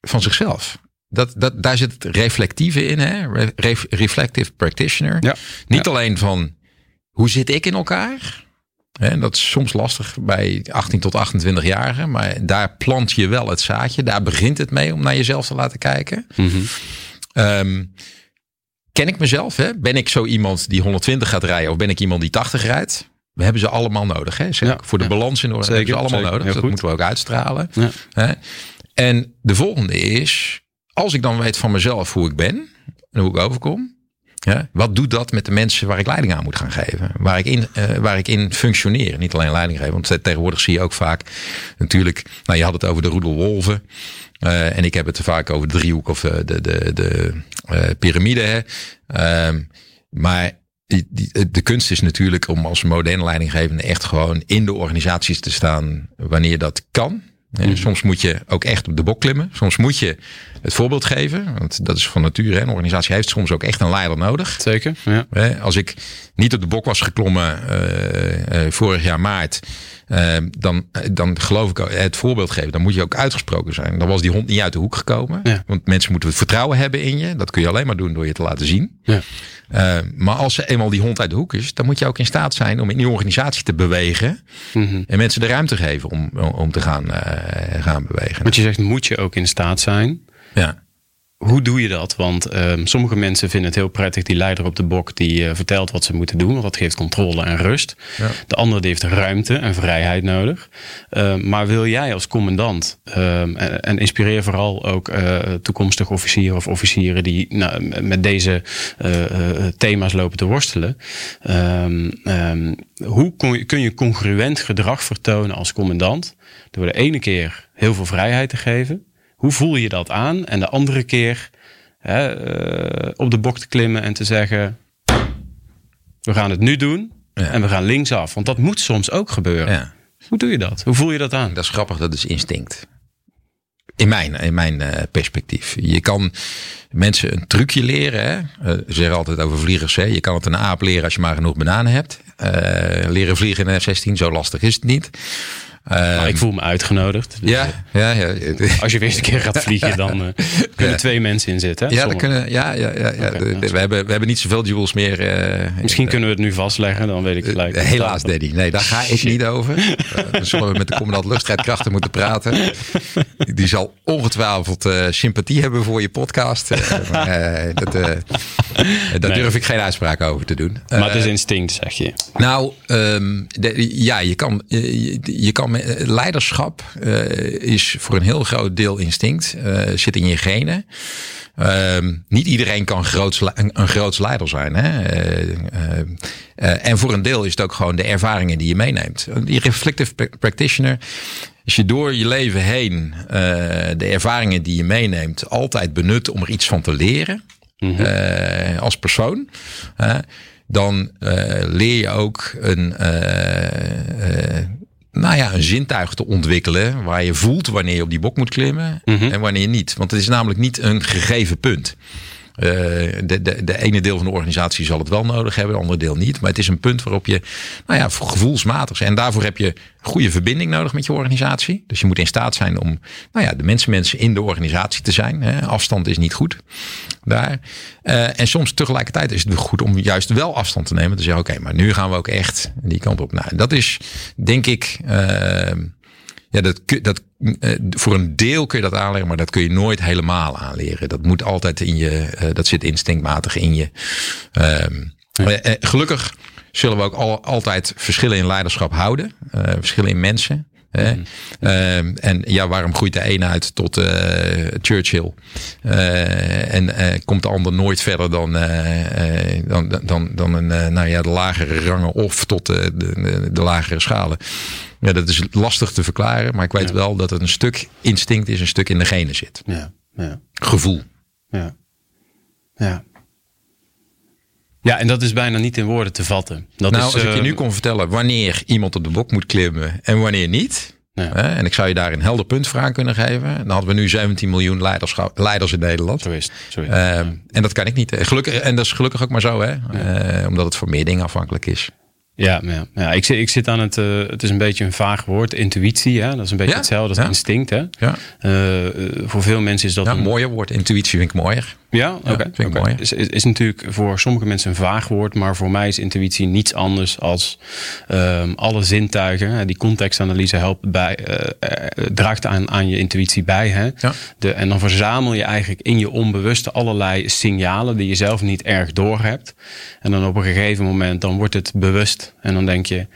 van zichzelf. Dat, dat, daar zit het reflectieve in, hè? Re reflective practitioner. Ja. Niet ja. alleen van hoe zit ik in elkaar? En dat is soms lastig bij 18 tot 28-jarigen, maar daar plant je wel het zaadje. Daar begint het mee om naar jezelf te laten kijken. Mm -hmm. um, ken ik mezelf? Hè? Ben ik zo iemand die 120 gaat rijden of ben ik iemand die 80 rijdt? We hebben ze allemaal nodig. Hè? Zeg, ja, voor de ja. balans in de orde hebben ze allemaal zeker. nodig. Dat goed. moeten we ook uitstralen. Ja. Hè? En de volgende is, als ik dan weet van mezelf hoe ik ben en hoe ik overkom. Ja, wat doet dat met de mensen waar ik leiding aan moet gaan geven? Waar ik in, uh, waar ik in functioneer. Niet alleen leiding geven. Want tegenwoordig zie je ook vaak natuurlijk. Nou, je had het over de roedelwolven. Uh, en ik heb het vaak over de driehoek of de, de, de, uh, piramide. Uh, maar de kunst is natuurlijk om als moderne leidinggevende echt gewoon in de organisaties te staan wanneer dat kan. Mm. Soms moet je ook echt op de bok klimmen. Soms moet je het voorbeeld geven. Want dat is van nature. Hè. Een organisatie heeft soms ook echt een leider nodig. Zeker. Ja. Als ik niet op de bok was geklommen uh, uh, vorig jaar maart. Uh, dan, dan geloof ik het voorbeeld geven. Dan moet je ook uitgesproken zijn. Dan was die hond niet uit de hoek gekomen. Ja. Want mensen moeten vertrouwen hebben in je. Dat kun je alleen maar doen door je te laten zien. Ja. Uh, maar als ze eenmaal die hond uit de hoek is, dan moet je ook in staat zijn om in die organisatie te bewegen. Mm -hmm. En mensen de ruimte geven om, om te gaan, uh, gaan bewegen. Want je zegt, moet je ook in staat zijn. Ja. Hoe doe je dat? Want um, sommige mensen vinden het heel prettig, die leider op de bok die uh, vertelt wat ze moeten doen. Want dat geeft controle en rust. Ja. De andere die heeft ruimte en vrijheid nodig. Uh, maar wil jij als commandant, um, en, en, inspireer vooral ook uh, toekomstige officieren of officieren die nou, met deze uh, thema's lopen te worstelen. Um, hoe kun je, kun je congruent gedrag vertonen als commandant? Door de ene keer heel veel vrijheid te geven. Hoe voel je dat aan? En de andere keer hè, uh, op de bok te klimmen en te zeggen: We gaan het nu doen Ja. en we gaan linksaf. Want dat moet soms ook gebeuren. Ja. Hoe doe je dat? Hoe voel je dat aan? Dat is grappig, dat is instinct. In mijn, in mijn uh, perspectief. Je kan mensen een trucje leren. Hè? Uh, ze zeggen altijd over vliegers. Hè? Je kan het een aap leren als je maar genoeg bananen hebt. Uh, leren vliegen in een F-16, zo lastig is het niet. Ik voel me uitgenodigd. Dus ja, ja, ja. Als je weer eens een keer gaat vliegen, dan uh, kunnen Ja. twee mensen in zitten. Hè? Ja, dat kunnen, ja, ja, ja, De- nou, de- we, hebben, we hebben niet zoveel jewels meer. eh, Misschien eh, kunnen we het nu vastleggen, dan weet ik gelijk. Eh, Helaas, Daddy. Nee, daar ga ik niet over. Eh, dan zullen we met de commandant luchtstrijdkrachten moeten praten. Die zal ongetwijfeld eh, sympathie hebben voor je podcast. Eh, maar, eh, dat, eh, daar Nee. durf ik geen uitspraak over te doen. Maar het is Eh, instinct, zeg je. nou, ehm, de- ja, je kan, je, je kan leiderschap eh, is voor een heel groot deel instinct, eh, zit in je genen. Ehm, niet iedereen kan groots, een, een groots leider zijn. Hè? Eh, eh, eh, en voor een deel is het ook gewoon de ervaringen die je meeneemt. Die reflective pra- practitioner. Als je door je leven heen eh, de ervaringen die je meeneemt altijd benut om er iets van te leren eh, als persoon. dan eh, leer je ook een, eh, eh, nou ja, een zintuig te ontwikkelen. Waar je voelt wanneer je op die bok moet klimmen en wanneer niet. Want het is namelijk niet een gegeven punt. Eh, de, de, de ene deel van de organisatie zal het wel nodig hebben, de andere deel niet. Maar het is een punt waarop je, nou ja, gevoelsmatig. En daarvoor heb je goede verbinding nodig met je organisatie. Dus je moet in staat zijn om, nou ja, de mensen, mensen in de organisatie te zijn. Hè. Afstand is niet goed daar. Eh, en soms tegelijkertijd is het goed om juist wel afstand te nemen. Te zeggen, oké, maar nu gaan we ook echt die kant op. Nou, dat is, denk ik. eh, ja, dat, dat, eh, voor een deel kun je dat aanleren, maar dat kun je nooit helemaal aanleren. Dat moet altijd in je, eh, dat zit instinctmatig in je. Ehm, eh, gelukkig zullen we ook al, altijd verschillen in leiderschap houden, verschillen in mensen. Hè? Ehm, en ja, waarom groeit de een uit tot Churchill? En komt de ander nooit verder dan, dan, dan, dan een, nou ja, de lagere rangen of tot de, de lagere schalen? Ja, dat is lastig te verklaren, maar ik weet Ja. wel dat het een stuk instinct is, een stuk in de genen zit. Ja, ja, Gevoel. ja. Ja. Ja, en dat is bijna niet in woorden te vatten. Dat nou, is, als ik je eh, nu kon vertellen wanneer iemand op de bok moet klimmen en wanneer niet. Ja. Hè, en ik zou je daar een helder punt voor aan kunnen geven. Dan hadden we nu 17 miljoen leiders in Nederland. Zo is het. Zo is het. Ehm, En dat kan ik niet. Gelukkig, en dat is gelukkig ook maar zo, hè? Eh, omdat het voor meer dingen afhankelijk is. Ja, ja, ja ik, zit, ik zit aan het. eh, het is een beetje een vaag woord, intuïtie. Hè? Dat is een beetje Ja, hetzelfde als ja. instinct. Hè? Ja, Eh, eh, voor veel mensen is dat. een, mooier woord. Intuïtie vind ik mooier. Ja, oké. vind ik oké. mooi. Is, is, is natuurlijk voor sommige mensen een vaag woord, maar voor mij is intuïtie niets anders als ehm, alle zintuigen. Die contextanalyse helpt bij, eh, eh, draagt aan, aan je intuïtie bij. Hè? Ja. De, en dan verzamel je eigenlijk in je onbewuste allerlei signalen die je zelf niet erg doorhebt. En dan op een gegeven moment dan wordt het bewust. En dan denk je,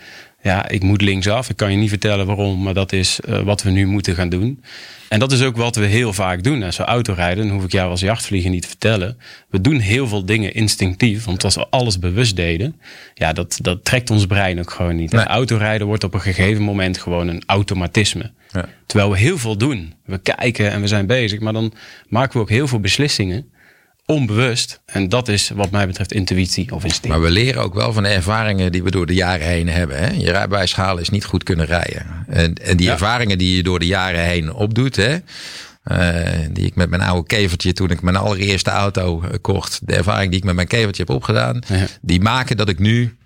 ja, ik moet linksaf. Ik kan je niet vertellen waarom, maar dat is eh, wat we nu moeten gaan doen. En dat is ook wat we heel vaak doen. Als we autorijden, dan hoef ik jou als jachtvlieger niet te vertellen. We doen heel veel dingen instinctief. Want als we alles bewust deden, ja, dat, dat trekt ons brein ook gewoon niet. Nee. autorijden wordt op een gegeven moment gewoon een automatisme. Ja. Terwijl we heel veel doen. We kijken en we zijn bezig. Maar dan maken we ook heel veel beslissingen onbewust. En dat is wat mij betreft intuïtie of instinct. Maar we leren ook wel van de ervaringen die we door de jaren heen hebben. Hè? Je rijbewijs halen is niet goed kunnen rijden. En, en die Ja. ervaringen die je door de jaren heen opdoet. Hè? eh, die ik met mijn oude kevertje, toen ik mijn allereerste auto eh, kocht. De ervaring die ik met mijn kevertje heb opgedaan. Ja. Die maken dat ik nu.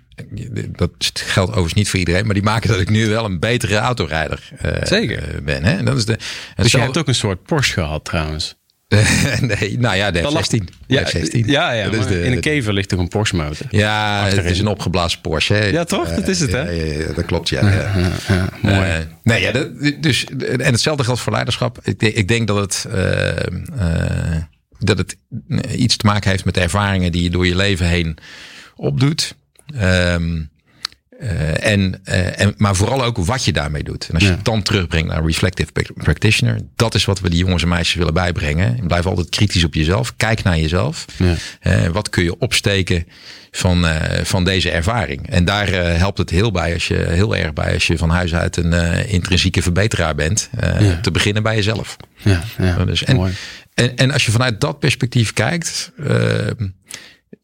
Dat geldt overigens niet voor iedereen, maar die maken dat ik nu wel een betere autorijder eh, Zeker. ben. Hè? Dat is de, dus je hebt ook een soort Porsche gehad trouwens. nee, nou ja, de Dat lag- F16. De Ja, F16. ja, ja Dat is de- in een kever ligt toch een Porsche motor. Ja, het is een opgeblazen Porsche. hè. Ja, toch? Dat is het, hè? Ja, ja, ja, dat klopt, ja. ja. Ja, mooi. Eh, nee, ja, dat, dus, en hetzelfde geldt voor leiderschap. Ik, denk- ik denk dat het, eh, eh, dat het iets te maken heeft met de ervaringen die je door je leven heen opdoet. Ehm, eh, en, eh, en, maar vooral ook wat je daarmee doet. En als je Ja. het dan terugbrengt naar reflective prac- practitioner, dat is wat we die jongens en meisjes willen bijbrengen. Blijf altijd kritisch op jezelf. Kijk naar jezelf. Ja. Eh, wat kun je opsteken van, van deze ervaring? En daar helpt het heel, bij als je, heel erg bij als je van huis uit een intrinsieke verbeteraar bent. Ja. Te beginnen bij jezelf. Ja, ja. Dus, en, mooi. en, en als je vanuit dat perspectief kijkt,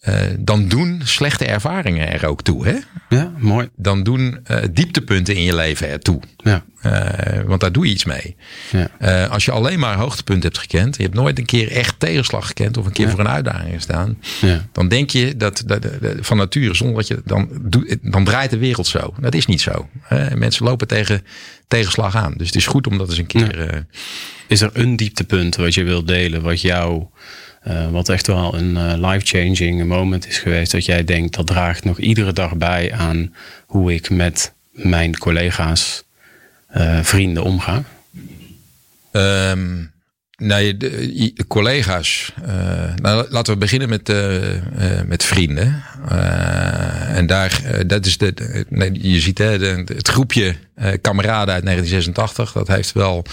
eh, dan doen slechte ervaringen er ook toe. Hè? Ja, mooi. Dan doen eh, dieptepunten in je leven ertoe. Ja, Eh, want daar doe je iets mee. ja. Als je alleen maar hoogtepunten hebt gekend, je hebt nooit een keer echt tegenslag gekend of een keer voor een uitdaging gestaan, ja. dan denk je dat, dat, van nature, zonder dat je dan doet, dan draait de wereld zo. Dat is niet zo. Mensen lopen tegen tegenslag aan. Dus het is goed om dat eens een keer. Is er een dieptepunt wat je wilt delen, wat jou, eh, wat echt wel een eh, life-changing moment is geweest, dat jij denkt dat draagt nog iedere dag bij aan hoe ik met mijn collega's, eh, vrienden omga? Ehm, de collega's. nou, laten we beginnen met, met vrienden. En daar, dat is de, nee, je ziet hè, het groepje kameraden uit 1986. Dat heeft wel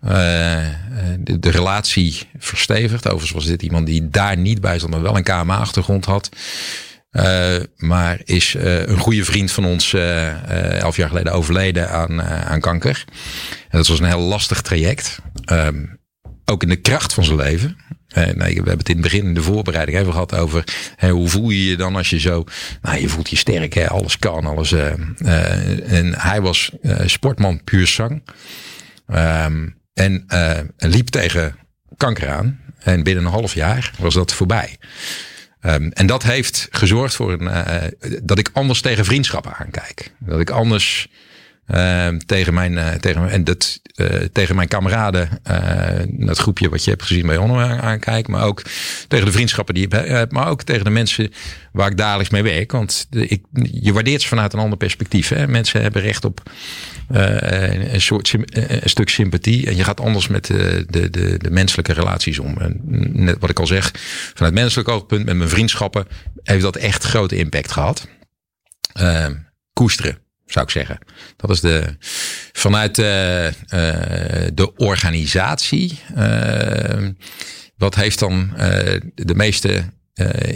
de, de relatie verstevigd. Overigens was dit iemand die daar niet bij stond, maar wel een KMA-achtergrond had. Eh, maar is eh, een goede vriend van ons eh, eh, elf jaar geleden overleden aan, eh, aan kanker. En dat was een heel lastig traject. Ehm, ook in de kracht van zijn leven. Eh, we hebben het in het begin in de voorbereiding even gehad over hoe voel je je dan als je zo. Nou, je voelt je sterk, hè, alles kan, alles. eh, eh, en hij was eh, sportman puur zang. Ehm, en eh, liep tegen kanker aan. En binnen een half jaar was dat voorbij. Ehm, en dat heeft gezorgd voor een, eh, dat ik anders tegen vriendschappen aankijk. Dat ik anders tegen mijn, eh, tegen, en dat, eh, tegen mijn kameraden, eh, dat groepje wat je hebt gezien bij Onno aan- aankijk. Maar ook tegen de vriendschappen die ik heb. Maar ook tegen de mensen waar ik dagelijks mee werk. Want je waardeert ze vanuit een ander perspectief. Hè? Mensen hebben recht op een, soort, een stuk sympathie. En je gaat anders met de, de, de menselijke relaties om. En net wat ik al zeg, vanuit menselijk oogpunt, met mijn vriendschappen, heeft dat echt grote impact gehad. Eh, koesteren, zou ik zeggen. Dat is de. Vanuit eh, eh, de organisatie. eh, wat heeft dan de meeste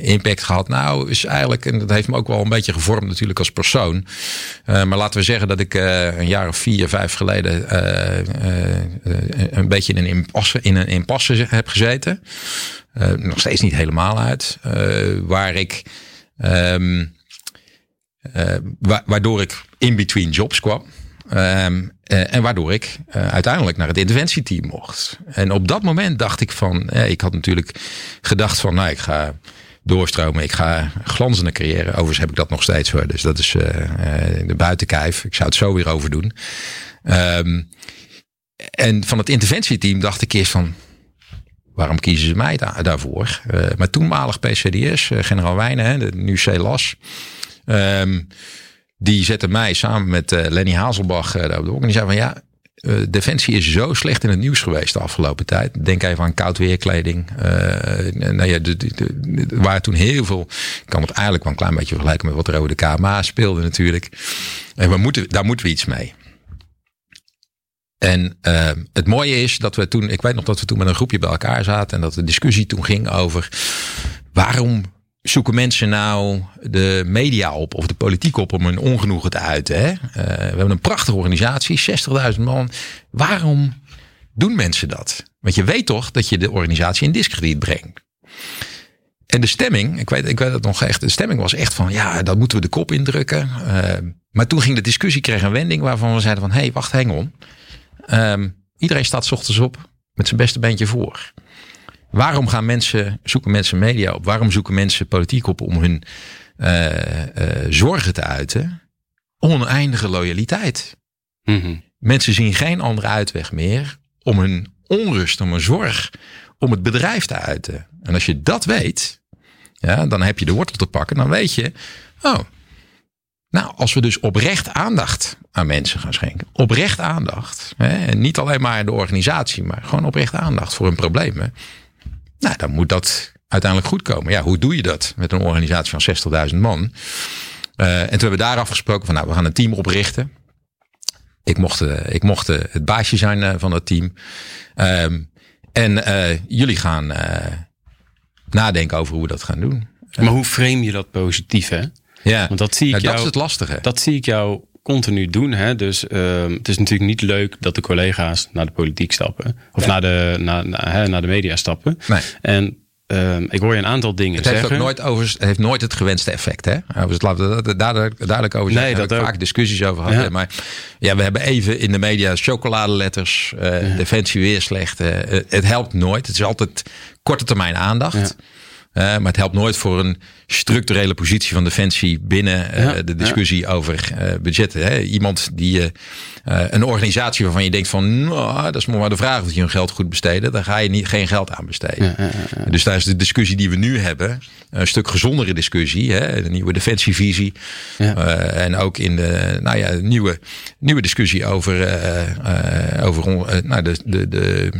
impact gehad? Nou, is eigenlijk, en dat heeft me ook wel een beetje gevormd natuurlijk als persoon. maar laten we zeggen dat ik een jaar of vier, vijf geleden een beetje in een impasse, in een impasse heb gezeten. nog steeds niet helemaal uit. waar ik, um, waardoor ik in between jobs kwam. Um, en waardoor ik uh, uiteindelijk naar het interventieteam mocht. En op dat moment dacht ik van, ik had natuurlijk gedacht van, nou, ik ga doorstromen, ik ga glanzende carrière. Overigens heb ik dat nog steeds hoor, dus dat is uh, de buitenkijf. Ik zou het zo weer over doen. Um, en van het interventieteam dacht ik eerst van, waarom kiezen ze mij da daarvoor? maar toenmalig PCDS, generaal Wijnen, nu CELAS. Um, die zette mij samen met uh, Lenny Hazelbach uh, op de En die zei van ja, uh, Defensie is zo slecht in het nieuws geweest de afgelopen tijd. Denk even aan koud weerkleding. nou ja, er waren toen heel veel. Ik kan het eigenlijk wel een klein beetje vergelijken met wat er over de KMA speelde natuurlijk. En we moeten, daar moeten we iets mee. En het mooie is dat we toen, ik weet nog dat we toen met een groepje bij elkaar zaten en dat de discussie toen ging over waarom zoeken mensen nou de media op of de politiek op om hun ongenoegen te uiten? Hè? Uh, we hebben een prachtige organisatie, 60.000 man. Waarom doen mensen dat? Want je weet toch dat je de organisatie in discrediet brengt. En de stemming, ik weet, ik weet het nog echt, de stemming was echt van, ja, dat moeten we de kop indrukken. Uh, maar toen ging de discussie, kreeg een wending waarvan we zeiden van, hé, hey, wacht, hang on. Uh, iedereen staat s ochtends op met zijn beste beentje voor. Waarom gaan mensen, zoeken mensen media op? Waarom zoeken mensen politiek op om hun uh, uh, zorgen te uiten? Oneindige loyaliteit. Mm -hmm. Mensen zien geen andere uitweg meer om hun onrust, om hun zorg, om het bedrijf te uiten. En als je dat weet, ja, dan heb je de wortel te pakken. Dan weet je, oh, nou, als we dus oprecht aandacht aan mensen gaan schenken. Oprecht aandacht. Hè, en niet alleen maar de organisatie, maar gewoon oprecht aandacht voor hun problemen nou, dan moet dat uiteindelijk goed komen. Ja, hoe doe je dat met een organisatie van 60.000 man? Uh, en toen hebben we daar afgesproken van, nou, we gaan een team oprichten. Ik mocht, uh, ik mocht uh, het baasje zijn van dat team. Ehm, en jullie gaan nadenken over hoe we dat gaan doen. Maar hoe frame je dat positief, hè? Ja, Want dat zie ik nou, jou, dat is het lastige. Dat zie ik jou continu doen. Hè? Dus uh, het is natuurlijk niet leuk dat de collega's naar de politiek stappen. Of ja. naar, de, naar, naar, hè, naar de media stappen. Nee. En uh, ik hoor je een aantal dingen het zeggen. Heeft ook nooit over, het heeft nooit het gewenste effect. Hè? Dus laten we duidelijk, duidelijk over zeggen. Nee, dat vaak discussies over gehad. Ja. Maar ja, we hebben even in de media chocoladeletters. Uh, ja. Defensie weer slecht. Uh, het helpt nooit. Het is altijd korte termijn aandacht. Ja. Uh, maar het helpt nooit voor een structurele positie van Defensie binnen uh, ja, de discussie ja. over uh, budgetten. Hè? Iemand die een organisatie waarvan je denkt van, nou, dat is maar de vraag of je hun geld goed besteden, daar ga je niet, geen geld aan besteden. Ja, dus daar is de discussie die we nu hebben, een stuk gezondere discussie, hè? de nieuwe defensievisie. en ook in de nou ja, nieuwe, nieuwe discussie over, over nou, de, de, de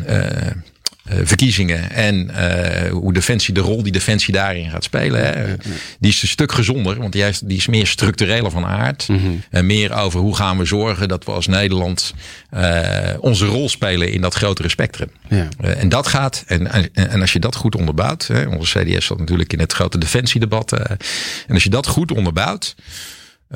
verkiezingen en uh, hoe Defensie, de rol die Defensie daarin gaat spelen. Hè, die is een stuk gezonder, want die is, die is meer structureler van aard. Mm -hmm. En meer over hoe gaan we zorgen dat we als Nederland uh, onze rol spelen in dat grotere spectrum. Ja. en dat gaat, en, en, en, als je dat goed onderbouwt, hè, onze CDS zat natuurlijk in het grote defensiedebat. en als je dat goed onderbouwt,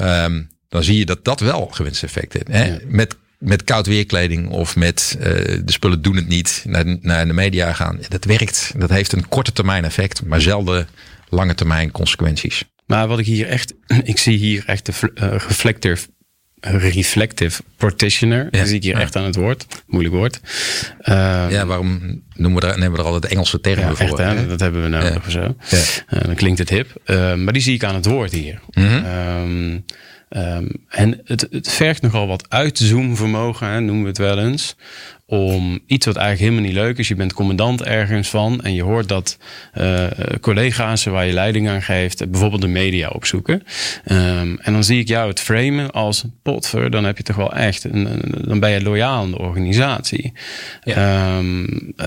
um, dan zie je dat dat wel gewenste effect heeft. Hè? Met met koud weerkleding of met uh, de spullen doen het niet naar, naar de media gaan. Dat werkt. Dat heeft een korte termijn effect, maar zelden lange termijn consequenties. Maar wat ik hier echt, ik zie hier echt de uh, reflective, reflective partitioner. Ja. Dat zie ik hier ja. echt aan het woord. Moeilijk woord. Uh, ja, waarom noemen we er, nemen we er altijd Engelse termen ja, voor? Echt, hè? Dat hebben we nodig of zo. Ja. dan klinkt het hip. maar die zie ik aan het woord hier. Mm -hmm. um, Um, en het, het vergt nogal wat uitzoomvermogen, hè, noemen we het wel eens. Om iets wat eigenlijk helemaal niet leuk is. Je bent commandant ergens van en je hoort dat uh, collega's waar je leiding aan geeft, bijvoorbeeld de media opzoeken. Um, en dan zie ik jou het framen als potver. Dan heb je toch wel echt, een, dan ben je loyaal aan de organisatie. Ja. Um, uh,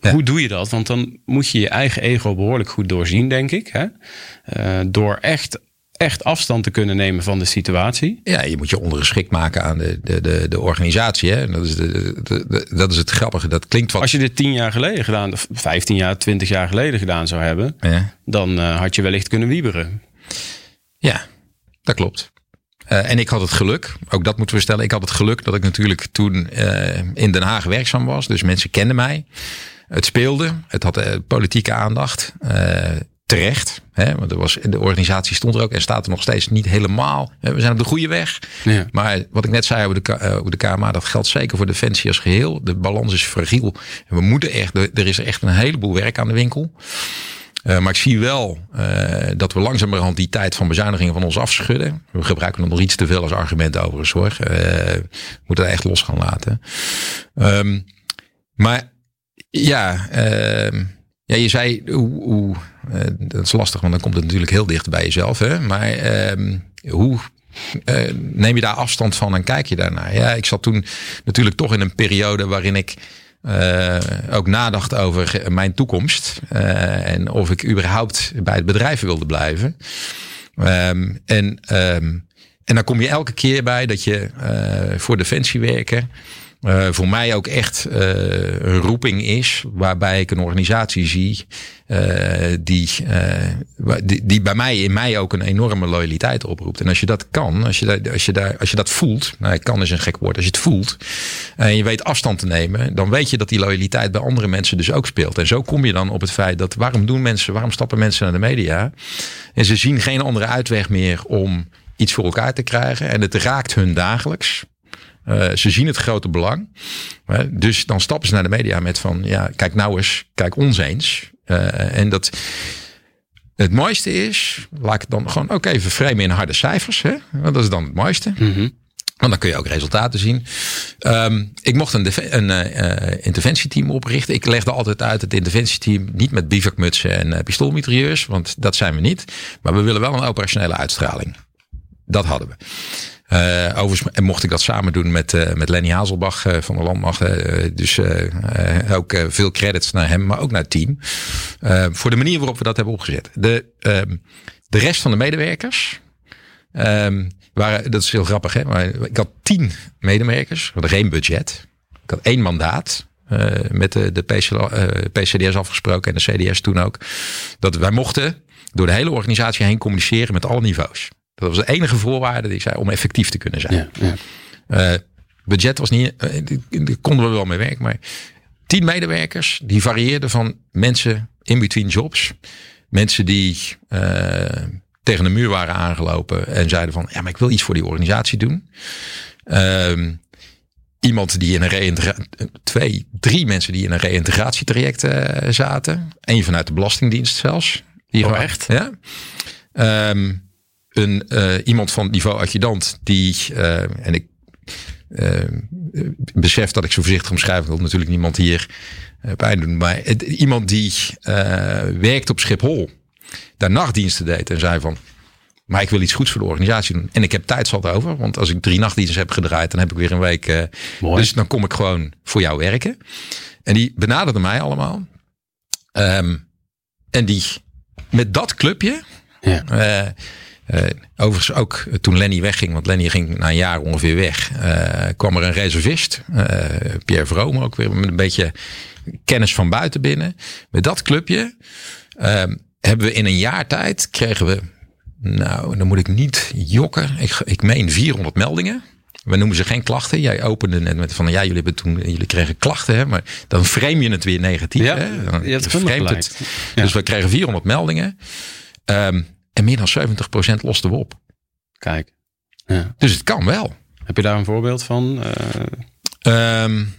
ja. Hoe doe je dat? Want dan moet je je eigen ego behoorlijk goed doorzien, denk ik. Hè? Uh, door echt echt afstand te kunnen nemen van de situatie. Ja, je moet je ondergeschikt maken aan de, de, de, de organisatie. Hè? Dat, is de, de, dat is het grappige. Dat klinkt wat. Als je dit tien jaar geleden gedaan, of 15 jaar, 20 jaar geleden gedaan zou hebben, Ja, dan eh, had je wellicht kunnen wieberen. ja dat klopt. Eh, en ik had het geluk, ook dat moeten we stellen. Ik had het geluk dat ik natuurlijk toen eh, in Den Haag werkzaam was. Dus mensen kenden mij. Het speelde. Het had politieke aandacht. Terecht. Hè? Want er was, de organisatie stond er ook en staat er nog steeds niet helemaal. We zijn op de goede weg. Ja. Maar wat ik net zei over de, eh, over de KMA, dat geldt zeker voor Defensie als geheel. De balans is fragiel. En we moeten echt, er is echt een heleboel werk aan de winkel. Eh, maar ik zie wel eh, dat we langzamerhand die tijd van bezuinigingen van ons afschudden. We gebruiken het nog iets te veel als argument overigens hoor. Eh, we moeten het echt los gaan laten. Ehm, maar ja, ehm, ja, je zei hoe, eh, dat is lastig, want dan komt het natuurlijk heel dicht bij jezelf. Hè? Maar ehm, hoe eh, neem je daar afstand van en kijk je daarnaar? Ja, ik zat toen natuurlijk toch in een periode waarin ik eh, ook nadacht over mijn toekomst. en of ik überhaupt bij het bedrijf wilde blijven. Ehm, en, ehm, en dan kom je elke keer bij dat je voor Defensie werken. Eh, voor mij ook echt eh, een roeping is. Waarbij ik een organisatie zie. eh, die, die, die bij mij in mij ook een enorme loyaliteit oproept. En als je dat kan, als je, als je, daar, als je dat voelt. Nou, kan is een gek woord. Als je het voelt. En je weet afstand te nemen. Dan weet je dat die loyaliteit bij andere mensen dus ook speelt. En zo kom je dan op het feit dat waarom doen mensen, waarom stappen mensen naar de media? En ze zien geen andere uitweg meer om iets voor elkaar te krijgen. En het raakt hun dagelijks. Eh, ze zien het grote belang. Dus dan stappen ze naar de media met van, ja, kijk nou eens, kijk ons eens. Eh, en dat, het mooiste is, laat ik het dan gewoon ook even framen in harde cijfers. Hè? Want dat is dan het mooiste. Want dan kun je ook resultaten zien. Ehm, ik mocht een, een eh, interventieteam oprichten. Ik legde altijd uit het interventieteam niet met bivakmutsen en uh, pistoolmitrailleurs. Want dat zijn we niet. Maar we willen wel een operationele uitstraling. Dat hadden we. Uh, overigens en mocht ik dat samen doen met, uh, met Lenny Hazelbach uh, van de Landmacht. dus ook veel credits naar hem, maar ook naar het team. voor de manier waarop we dat hebben opgezet. De, ehm, de rest van de medewerkers um, waren, dat is heel grappig hè, maar ik had tien medewerkers. We hadden geen budget. Ik had één mandaat. Met de, de PC, PCDS afgesproken en de CDS toen ook. Dat wij mochten door de hele organisatie heen communiceren met alle niveaus. Dat was de enige voorwaarde die ik zei om effectief te kunnen zijn. Ja, ja. Uh, budget was niet, daar konden we wel mee werken, maar tien medewerkers die varieerden van mensen in between jobs, mensen die tegen de muur waren aangelopen en zeiden van ja, maar ik wil iets voor die organisatie doen. Uh, iemand die in een reïntegratie, twee, drie mensen die in een reïntegratietraject zaten. Eén vanuit de Belastingdienst zelfs. Die oh, echt? Ja. Um, een, uh, iemand van niveau adjudant die, uh, en ik besef dat ik zo voorzichtig omschrijf, wil natuurlijk niemand hier pijn doen, maar het, iemand die werkt op Schiphol, daar nachtdiensten deed en zei van, maar ik wil iets goeds voor de organisatie doen. En ik heb tijd zat over. Want als ik drie nachtdiensten heb gedraaid, dan heb ik weer een week. Dus dan kom ik gewoon voor jou werken. En die benaderden mij allemaal. Um, en die met dat clubje. Ja. Uh, uh, overigens ook toen Lenny wegging, want Lenny ging na een jaar ongeveer weg, uh, kwam er een reservist, uh, Pierre Vrome, ook weer met een beetje kennis van buiten binnen. Met dat clubje hebben we in een jaar tijd, kregen we nou, dan moet ik niet jokken. Ik, ik meen 400 meldingen. We noemen ze geen klachten. Jij opende net met van ja, jullie hebben toen jullie kregen klachten, hè, maar dan frame je het weer negatief. Ja, hè? Dan je hebt het. Ja. Dus we kregen 400 meldingen. Um, en meer dan 70% losten we op. Kijk. Ja. Dus het kan wel. Heb je daar een voorbeeld van? Uh... Um,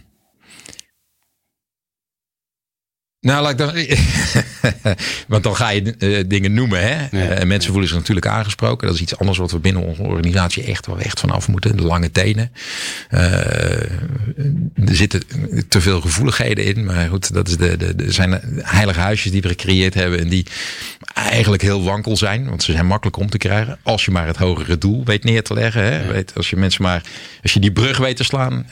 nou, laat ik dan. Want dan ga je uh, dingen noemen. Hè? Ja. Uh, en mensen voelen zich natuurlijk aangesproken. Dat is iets anders wat we binnen onze organisatie echt, wel echt vanaf moeten. De lange tenen. Uh, er zitten te veel gevoeligheden in. Maar goed, dat is de, de, de zijn heilige huisjes die we gecreëerd hebben. En die eigenlijk heel wankel zijn. Want ze zijn makkelijk om te krijgen. Als je maar het hogere doel weet neer te leggen. Hè? Ja. Weet, als je mensen maar. Als je die brug weet te slaan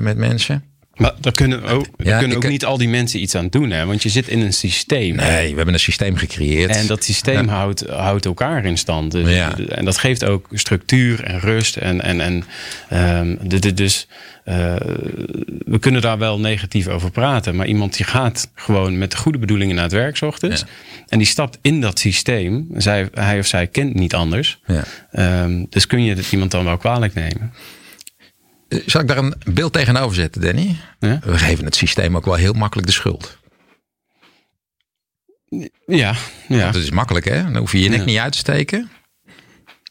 met mensen. Maar daar kunnen, ook, daar Ja, kunnen ik- ook niet al die mensen iets aan doen, hè? Want je zit in een systeem. Nee, we hebben een systeem gecreëerd. En dat systeem Ja. houdt, houdt elkaar in stand. Dus- Ja. En dat geeft ook structuur en rust. En, en, en, ehm, de, de- dus eh, we kunnen daar wel negatief over praten. Maar iemand die gaat gewoon met de goede bedoelingen naar het werk ochtends. En die stapt in dat systeem. Zij, hij of zij kent niet anders. Ja. Ehm, dus kun je het iemand dan wel kwalijk nemen. Eh, Zal ik daar een beeld tegenover zetten, Danny? Ja? We geven het systeem ook wel heel makkelijk de schuld. Ja, ja. Want het is makkelijk, hè? Dan hoef je je nek Ja. niet uit te steken.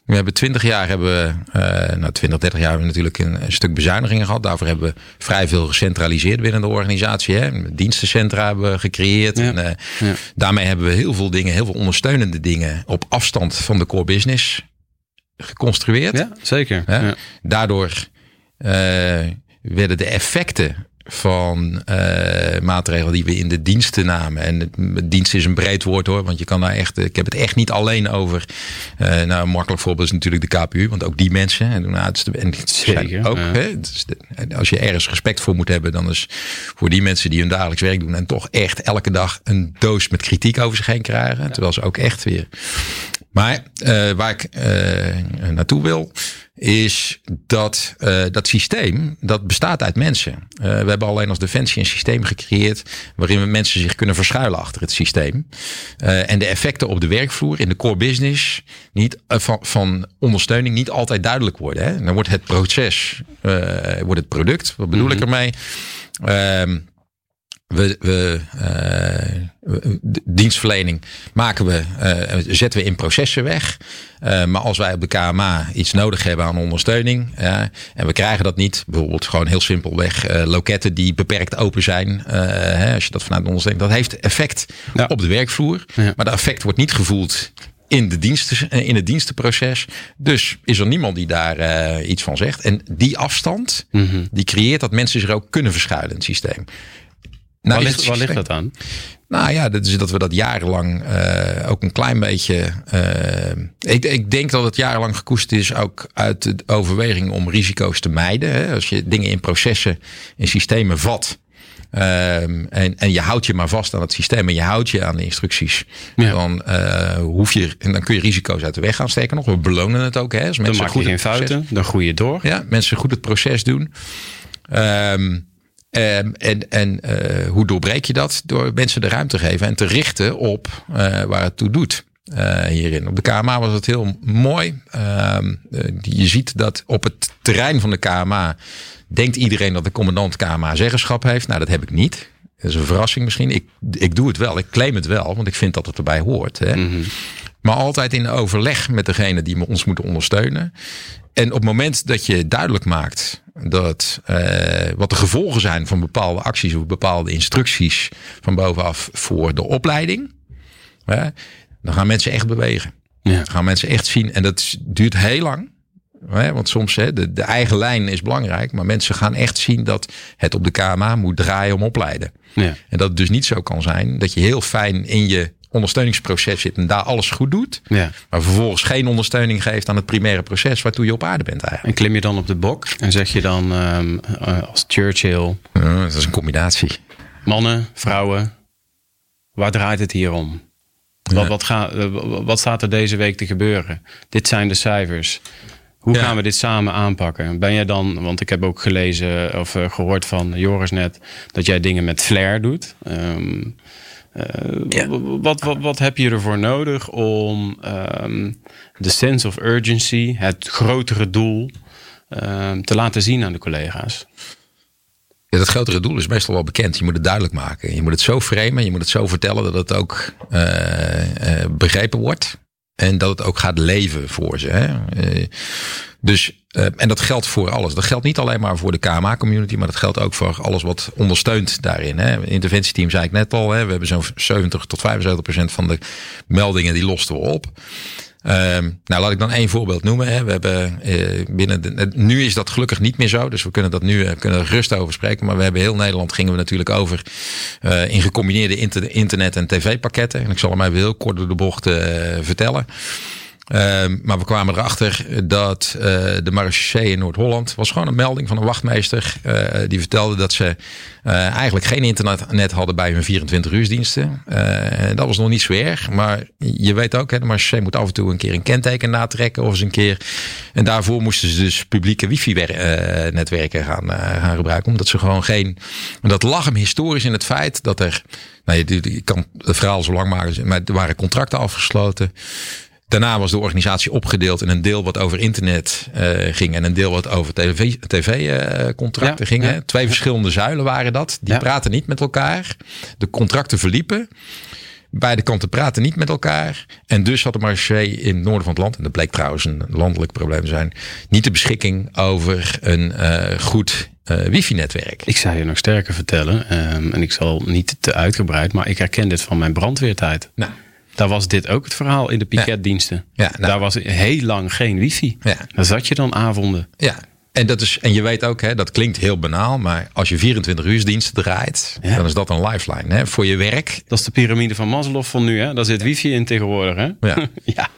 We hebben 20 jaar, hebben we, eh nou 20, 30 jaar hebben we natuurlijk een, een stuk bezuinigingen gehad. Daarvoor hebben we vrij veel gecentraliseerd binnen de organisatie. Hè? Dienstencentra hebben we gecreëerd. Ja. En, eh, Ja. Daarmee hebben we heel veel dingen, heel veel ondersteunende dingen op afstand van de core business geconstrueerd. ja zeker. Daardoor werden de effecten van eh, maatregelen die we in de diensten namen. En het- dienst is een breed woord hoor, want je kan daar echt. Ik heb het echt niet alleen over. eh, nou, een makkelijk voorbeeld is natuurlijk de KPU, want ook die mensen en doen uiterste. En die zijn Zeker, ook. ja. Hè, het is de- als je ergens respect voor moet hebben, dan is voor die mensen die hun dagelijks werk doen en toch echt elke dag een doos met kritiek over zich heen krijgen. Terwijl ze ook echt weer maar eh, waar ik eh, naartoe wil, is dat eh, dat systeem, dat bestaat uit mensen. Eh, we hebben alleen als Defensie een systeem gecreëerd waarin we mensen zich kunnen verschuilen achter het systeem. Eh, en de effecten op de werkvloer in de core business niet, van, van ondersteuning niet altijd duidelijk worden. Hè? Dan wordt het proces, wordt het product, wat bedoel ik ermee? We, we, eh, dienstverlening maken we, eh, zetten we in processen weg. Eh, maar als wij op de KMA iets nodig hebben aan ondersteuning en we krijgen dat niet, bijvoorbeeld gewoon heel simpelweg loketten die beperkt open zijn, hè, als je dat vanuit de ondersteuning, dat heeft effect Ja. op de werkvloer. Ja. Maar dat effect wordt niet gevoeld in, de diensten, in het dienstenproces. Dus is er niemand die daar iets van zegt. En die afstand, die creëert dat mensen zich ook kunnen verschuilen in het systeem. Nou, waar, ligt, waar dat aan? nou ja, dat is dat we dat jarenlang eh, ook een klein beetje. eh, ik, ik denk dat het jarenlang gekoest is ook uit de overweging om risico's te mijden. Hè. Als je dingen in processen, in systemen vat. ehm, en, en je houdt je maar vast aan het systeem en je houdt je aan de instructies. Ja. Dan, eh, hoef je, en dan kun je risico's uit de weg gaan steken nog. We belonen het ook. Hè, als Dan mensen maak je goed geen proces- fouten, dan groei je door. ja, mensen goed het proces doen. Ehm, ehm, en en eh, hoe doorbreek je dat? Door mensen de ruimte te geven en te richten op eh, waar het toe doet. eh, hierin. Op de KMA was het heel mooi. Ehm, eh, je ziet dat op het terrein van de KMA denkt iedereen dat de commandant KMA zeggenschap heeft. Nou, dat heb ik niet. Dat is een verrassing misschien. Ik, ik doe het wel. Ik claim het wel, want ik vind dat het erbij hoort. Hè. Maar altijd in overleg met degene die ons moeten ondersteunen. En op het moment dat je duidelijk maakt dat eh, wat de gevolgen zijn van bepaalde acties of bepaalde instructies van bovenaf voor de opleiding, hè, dan gaan mensen echt bewegen. Ja. Dan gaan mensen echt zien. En dat duurt heel lang. Want soms hè, de, de eigen lijn is belangrijk. Maar mensen gaan echt zien dat het op de KMA moet draaien om opleiden. Ja. En dat het dus niet zo kan zijn dat je heel fijn in je ondersteuningsproces zit en daar alles goed doet. Ja. Maar vervolgens geen ondersteuning geeft aan het primaire proces waartoe je op aarde bent eigenlijk. En klim je dan op de bok en zeg je dan ehm, eh, als Churchill: dat is een combinatie. mannen, vrouwen, waar draait het hier om? Wat, wat, ga, eh, wat staat er deze week te gebeuren? Dit zijn de cijfers. Hoe Ja. gaan we dit samen aanpakken? Ben jij dan, want ik heb ook gelezen of eh, gehoord van Joris net, dat jij dingen met flair doet. Ehm, eh, wat, wat, wat heb je ervoor nodig om ehm, de sense of urgency, het grotere doel, ehm, te laten zien aan de collega's? Ja, dat grotere doel is meestal wel bekend. Je moet het duidelijk maken. Je moet het zo framen. Je moet het zo vertellen dat het ook eh, begrepen wordt. En dat het ook gaat leven voor ze. Hè? Eh, dus, eh, en dat geldt voor alles. Dat geldt niet alleen maar voor de KMA-community, maar dat geldt ook voor alles wat ondersteunt daarin. Hè? Interventieteam zei ik net al. Hè? We hebben zo'n 70 tot 75 procent van de meldingen die losten we op. Ehm, nou, laat ik dan één voorbeeld noemen. Hè. We hebben eh, binnen de, nu is dat gelukkig niet meer zo, dus we kunnen dat nu eh, kunnen er gerust over spreken. Maar we hebben heel Nederland gingen we natuurlijk over eh, in gecombineerde inter- internet- en tv-pakketten. En ik zal hem even heel kort door de bocht vertellen. Ehm, maar we kwamen erachter dat uh, de marechaussee in Noord-Holland was gewoon een melding van een wachtmeester. Uh, die vertelde dat ze uh, eigenlijk geen internet hadden bij hun 24 uursdiensten. dat was nog niet zo erg. Maar je weet ook, hè, de marechaussee moet af en toe een keer een kenteken natrekken of eens een keer. En daarvoor moesten ze dus publieke wifi-netwerken gaan, gaan gebruiken. Omdat ze gewoon geen. En dat lag hem historisch in het feit dat er. Nou, je kan het verhaal zo lang maken, maar er waren contracten afgesloten. Daarna was de organisatie opgedeeld in een deel wat over internet uh, ging en een deel wat over tv-contracten TV, uh, ging. Ja. Twee verschillende zuilen waren dat. Die ja. praten niet met elkaar. De contracten verliepen. Beide kanten praten niet met elkaar. En dus had de marché in het noorden van het land, en dat bleek trouwens een landelijk probleem te zijn, niet de beschikking over een uh, goed uh, wifi-netwerk. Ik zou je nog sterker vertellen, um, en ik zal niet te uitgebreid, maar ik herken dit van mijn brandweertijd. Nou. Daar was dit ook het verhaal in de piketdiensten. Ja, nou, Daar was heel lang geen wifi. Ja. Daar zat je dan avonden. Ja, en, dat is, en je weet ook, hè, dat klinkt heel banaal, maar als je 24 uur diensten draait, ja. dan is dat een lifeline hè, voor je werk. Dat is de piramide van Maslow van nu, hè? Daar zit wifi in tegenwoordig. Hè? Ja. ja.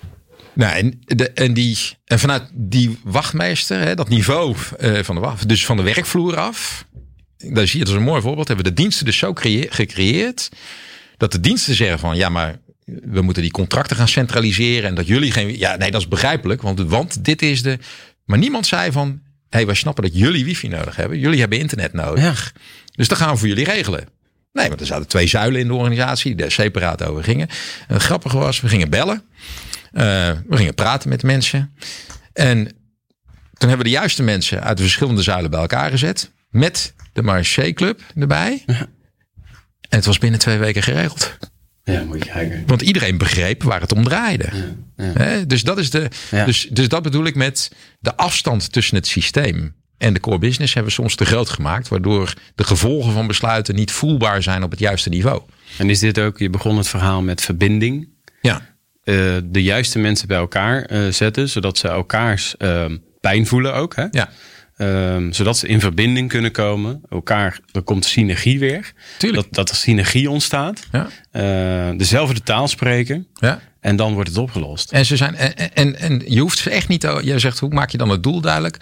Nou, en, de, en, die, en vanuit die wachtmeester, hè, dat niveau uh, van de wacht, dus van de werkvloer af, daar zie je, dat is een mooi voorbeeld, hebben we de diensten dus zo gecreëerd dat de diensten zeggen van, ja, maar we moeten die contracten gaan centraliseren en dat jullie geen. Ja, nee, dat is begrijpelijk, want, want dit is de. Maar niemand zei van. Hé, hey, wij snappen dat jullie wifi nodig hebben. Jullie hebben internet nodig. Dus dat gaan we voor jullie regelen. Nee, want er zaten twee zuilen in de organisatie die er separaat over gingen. En het grappige was, we gingen bellen. Uh, we gingen praten met mensen. En toen hebben we de juiste mensen uit de verschillende zuilen bij elkaar gezet. Met de Marché Club erbij. Ja. En het was binnen twee weken geregeld. Ja, moet je kijken. Want iedereen begreep waar het om draaide. Ja, ja. Dus, dat is de, dus, dus dat bedoel ik met de afstand tussen het systeem en de core business hebben we soms te groot gemaakt. Waardoor de gevolgen van besluiten niet voelbaar zijn op het juiste niveau. En is dit ook, je begon het verhaal met verbinding. Ja. Uh, de juiste mensen bij elkaar uh, zetten, zodat ze elkaars uh, pijn voelen ook. Hè? Ja. Um, zodat ze in verbinding kunnen komen. Elkaar, er komt synergie weer. Tuurlijk. Dat, dat er synergie ontstaat. Ja. Uh, dezelfde taal spreken. Ja. En dan wordt het opgelost. En, ze zijn, en, en, en je hoeft ze echt niet te. Je zegt, hoe maak je dan het doel duidelijk?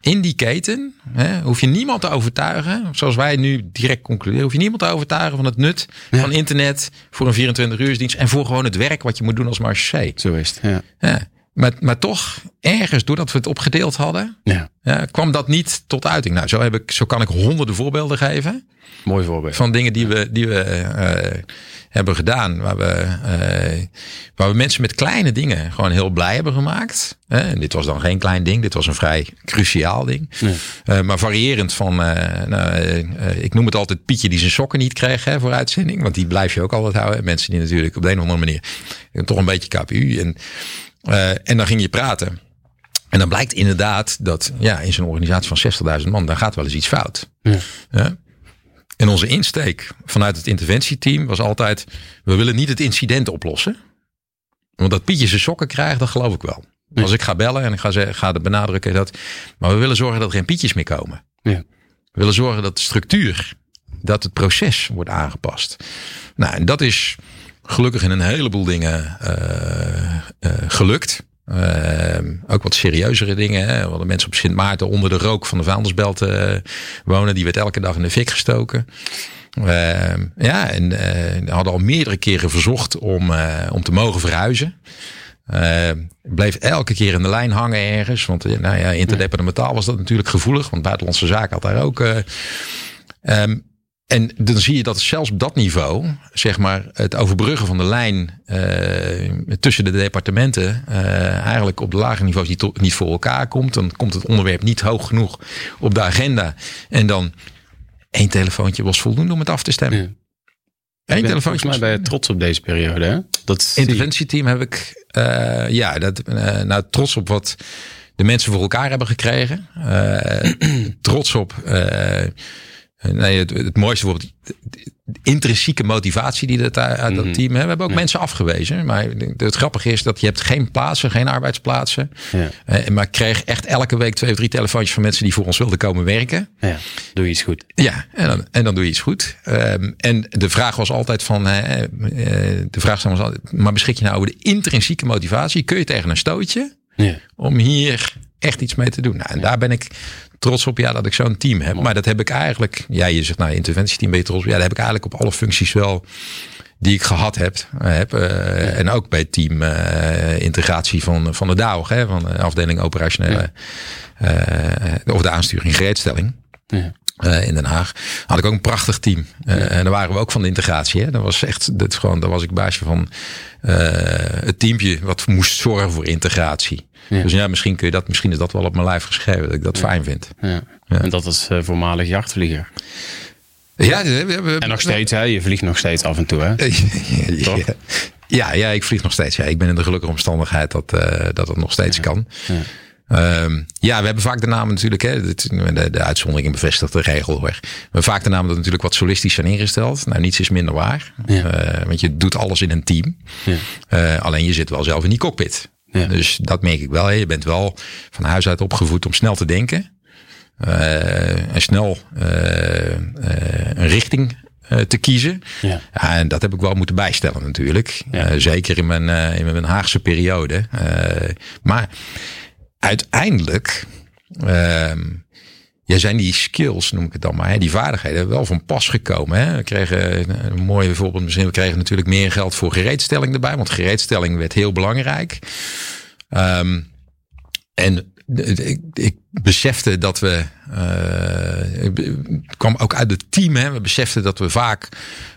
In die keten hè, hoef je niemand te overtuigen. Zoals wij nu direct concluderen. Hoef je niemand te overtuigen van het nut ja. van internet. Voor een 24 uursdienst. En voor gewoon het werk wat je moet doen als marché. Zo is het. Ja. Maar, maar toch, ergens doordat we het opgedeeld hadden, ja. Ja, kwam dat niet tot uiting. Nou, zo, heb ik, zo kan ik honderden voorbeelden geven. Mooi voorbeeld. Van dingen die we, die we uh, hebben gedaan. Waar we, uh, waar we mensen met kleine dingen gewoon heel blij hebben gemaakt. En dit was dan geen klein ding. Dit was een vrij cruciaal ding. Nee. Uh, maar variërend van, nou, ik noem het altijd Pietje die zijn sokken niet kreeg hè, voor uitzending. Want die blijf je ook altijd houden. Mensen die natuurlijk op de een of andere manier toch een beetje KPU. En uh, en dan ging je praten. En dan blijkt inderdaad dat ja, in zo'n organisatie van 60.000 man, dan gaat wel eens iets fout. Ja. Ja? En onze insteek vanuit het interventieteam was altijd: we willen niet het incident oplossen. Want dat Pietje zijn sokken krijgt, dat geloof ik wel. Ja. Als ik ga bellen en ik ga, zeggen, ga de benadrukken dat. Maar we willen zorgen dat er geen Pietjes meer komen. Ja. We willen zorgen dat de structuur, dat het proces wordt aangepast. Nou, en dat is gelukkig in een heleboel dingen uh, uh, gelukt. Uh, ook wat serieuzere dingen. Hè. We hadden mensen op Sint Maarten onder de rook van de vuilnisbelt wonen. Die werd elke dag in de fik gestoken. ja, en hadden al meerdere keren verzocht om, om te mogen verhuizen. bleef elke keer in de lijn hangen ergens. Want nou ja, was dat natuurlijk gevoelig. Want Buitenlandse Zaken had daar ook... Um, en dan zie je dat zelfs op dat niveau, zeg maar, het overbruggen van de lijn uh, tussen de departementen uh, eigenlijk op de lage niveaus niet, niet voor elkaar komt. Dan komt het onderwerp niet hoog genoeg op de agenda. En dan één telefoontje was voldoende om het af te stemmen. Ja. Eén telefoontje. Maar ben je trots op deze periode, hè? Dat interventieteam heb ik, uh, ja, dat, nou trots op wat de mensen voor elkaar hebben gekregen. trots op Nee, het, het mooiste de intrinsieke motivatie die dat uit dat Mhm. team hebben. We hebben ook Ja. mensen afgewezen. Maar het grappige is dat je hebt geen plaatsen, geen arbeidsplaatsen. Ja. Eh, maar ik kreeg echt elke week twee of drie telefoontjes van mensen die voor ons wilden komen werken. ja, doe je iets goed. Ja, en dan, en dan doe je iets goed. Ehm, en de vraag was altijd van, eh, eh, de vraag was altijd, maar beschik je nou over de intrinsieke motivatie? Kun je tegen een stootje Ja. om hier echt iets mee te doen? Nou, en daar ben ik trots op, ja, dat ik zo'n team heb. Maar dat heb ik eigenlijk, ja, je zegt nou, interventieteam ben je trots op. Ja, dat heb ik eigenlijk op alle functies wel die ik gehad heb. eh, heb eh, En ook bij het team eh, integratie van, van de DAOG, hè, van de afdeling operationele, of de aansturing gereedstelling. Ja. Eh, in Den Haag. Had ik ook een prachtig team. Eh, En daar waren we ook van de integratie. Hè. Dat was echt, dat gewoon, daar was ik baasje van eh, het teampje wat moest zorgen voor integratie. Ja. Dus ja, misschien kun je dat, misschien is dat wel op mijn lijf geschreven dat ik dat fijn vind. En dat is voormalig jachtvlieger. Ja, we, we, we- En nog steeds, hè? Je vliegt nog steeds af en toe, hè? Toch? ja, ja, ik vlieg nog steeds. Ja, ik ben in de gelukkige omstandigheid dat, dat het nog steeds kan. Ja. Ehm, ja, we hebben vaak de namen natuurlijk, hè, de, de uitzondering bevestigt de regel hoor. We hebben vaak de namen dat natuurlijk wat solistisch zijn ingesteld. Nou, niets is minder waar. Ja. Eh, want je doet alles in een team. Ja. Eh, alleen je zit wel zelf in die cockpit. Ja. Dus dat merk ik wel. Hè. Je bent wel van huis uit opgevoed om snel te denken. Eh, en snel een richting te kiezen. Ja. Ja, en dat heb ik wel moeten bijstellen natuurlijk. Ja. Zeker in mijn, in mijn Haagse periode. Maar uiteindelijk ehm, ja, zijn die skills, noem ik het dan maar, hè, die vaardigheden wel van pas gekomen. Hè. We kregen een mooi voorbeeld misschien. We kregen natuurlijk meer geld voor gereedstelling erbij. Want gereedstelling werd heel belangrijk. Ehm, en ik, ik besefte dat we. eh, het kwam ook uit het team. Hè. We beseften dat we vaak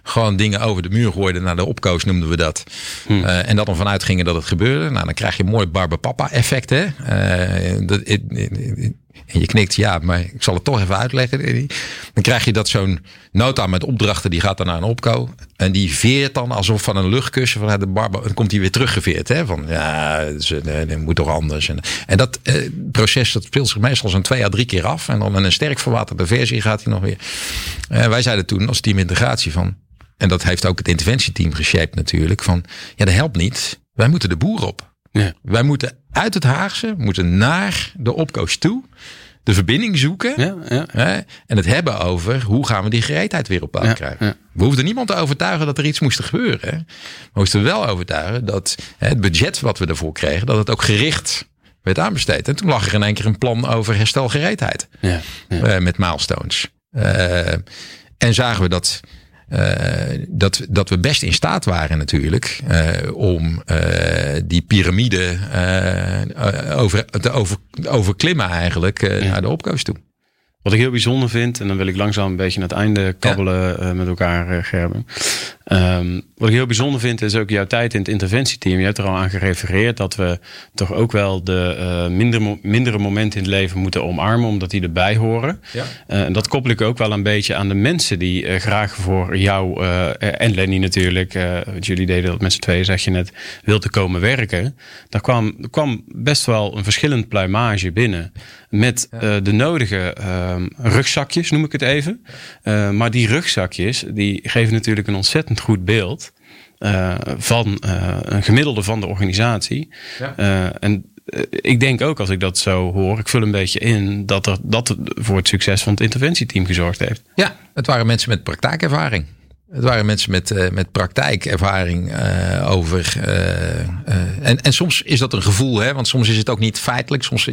gewoon dingen over de muur gooiden. Naar de opkoos noemden we dat. Eh, en dat dan vanuit gingen dat het gebeurde. Nou, dan krijg je een mooi Barbapapa effect. Hè. Eh, dat, it- it- it- en je knikt ja, maar ik zal het toch even uitleggen. Dan krijg je dat zo'n nota met opdrachten, die gaat dan naar een opko. En die veert dan alsof van een luchtkussen vanuit de. Dan komt hij weer teruggeveerd. Hè? Van ja, dat, eh, moet toch anders. En, en dat eh, proces dat speelt zich meestal zo'n twee à drie keer af. En dan in een sterk verwaterde versie gaat hij nog weer. Eh, wij zeiden toen als team integratie van. En dat heeft ook het interventieteam geshaped natuurlijk. Van ja, dat helpt niet. Wij moeten de boer op. Ja. Wij moeten uit het Haagse, moeten naar de opkoos toe. De verbinding zoeken. Ja, ja. Hè, en het hebben over hoe gaan we die gereedheid weer op Ja, krijgen. We hoefden niemand te overtuigen dat er iets moest gebeuren. hè. We moesten wel overtuigen dat hè, het budget wat we ervoor kregen, dat het ook gericht werd aanbesteed. En toen lag er in één keer een plan over herstelgereedheid. eh, met milestones. Eh, en zagen we dat, eh, dat, dat we best in staat waren natuurlijk eh, om eh, die piramide over, te over, overklimmen eigenlijk Ja. naar de opkoos toe. Wat ik heel bijzonder vind, en dan wil ik langzaam een beetje naar het einde kabbelen eh, met elkaar, eh, Gerben. Ehm, wat ik heel bijzonder vind, is ook jouw tijd in het interventieteam. Je hebt er al aan gerefereerd dat we toch ook wel de eh, minder, mindere momenten in het leven moeten omarmen, omdat die erbij horen. Ja. En dat koppel ik ook wel een beetje aan de mensen die graag voor jou en Lenny natuurlijk, want jullie deden dat met z'n tweeën, zeg je net, wilden komen werken. Daar kwam, er kwam best wel een verschillend pluimage binnen. Met eh, de nodige ehm, rugzakjes, noem ik het even. Eh, maar die rugzakjes, die geven natuurlijk een ontzettend goed beeld eh, van een gemiddelde van de organisatie. Ja. En ik denk ook als ik dat zo hoor, ik vul een beetje in dat er, dat voor het succes van het interventieteam gezorgd heeft. Ja, het waren mensen met praktijkervaring. Het waren mensen met, eh, met praktijkervaring eh, over. eh, en, en soms is dat een gevoel, hè? want soms is het ook niet feitelijk. Soms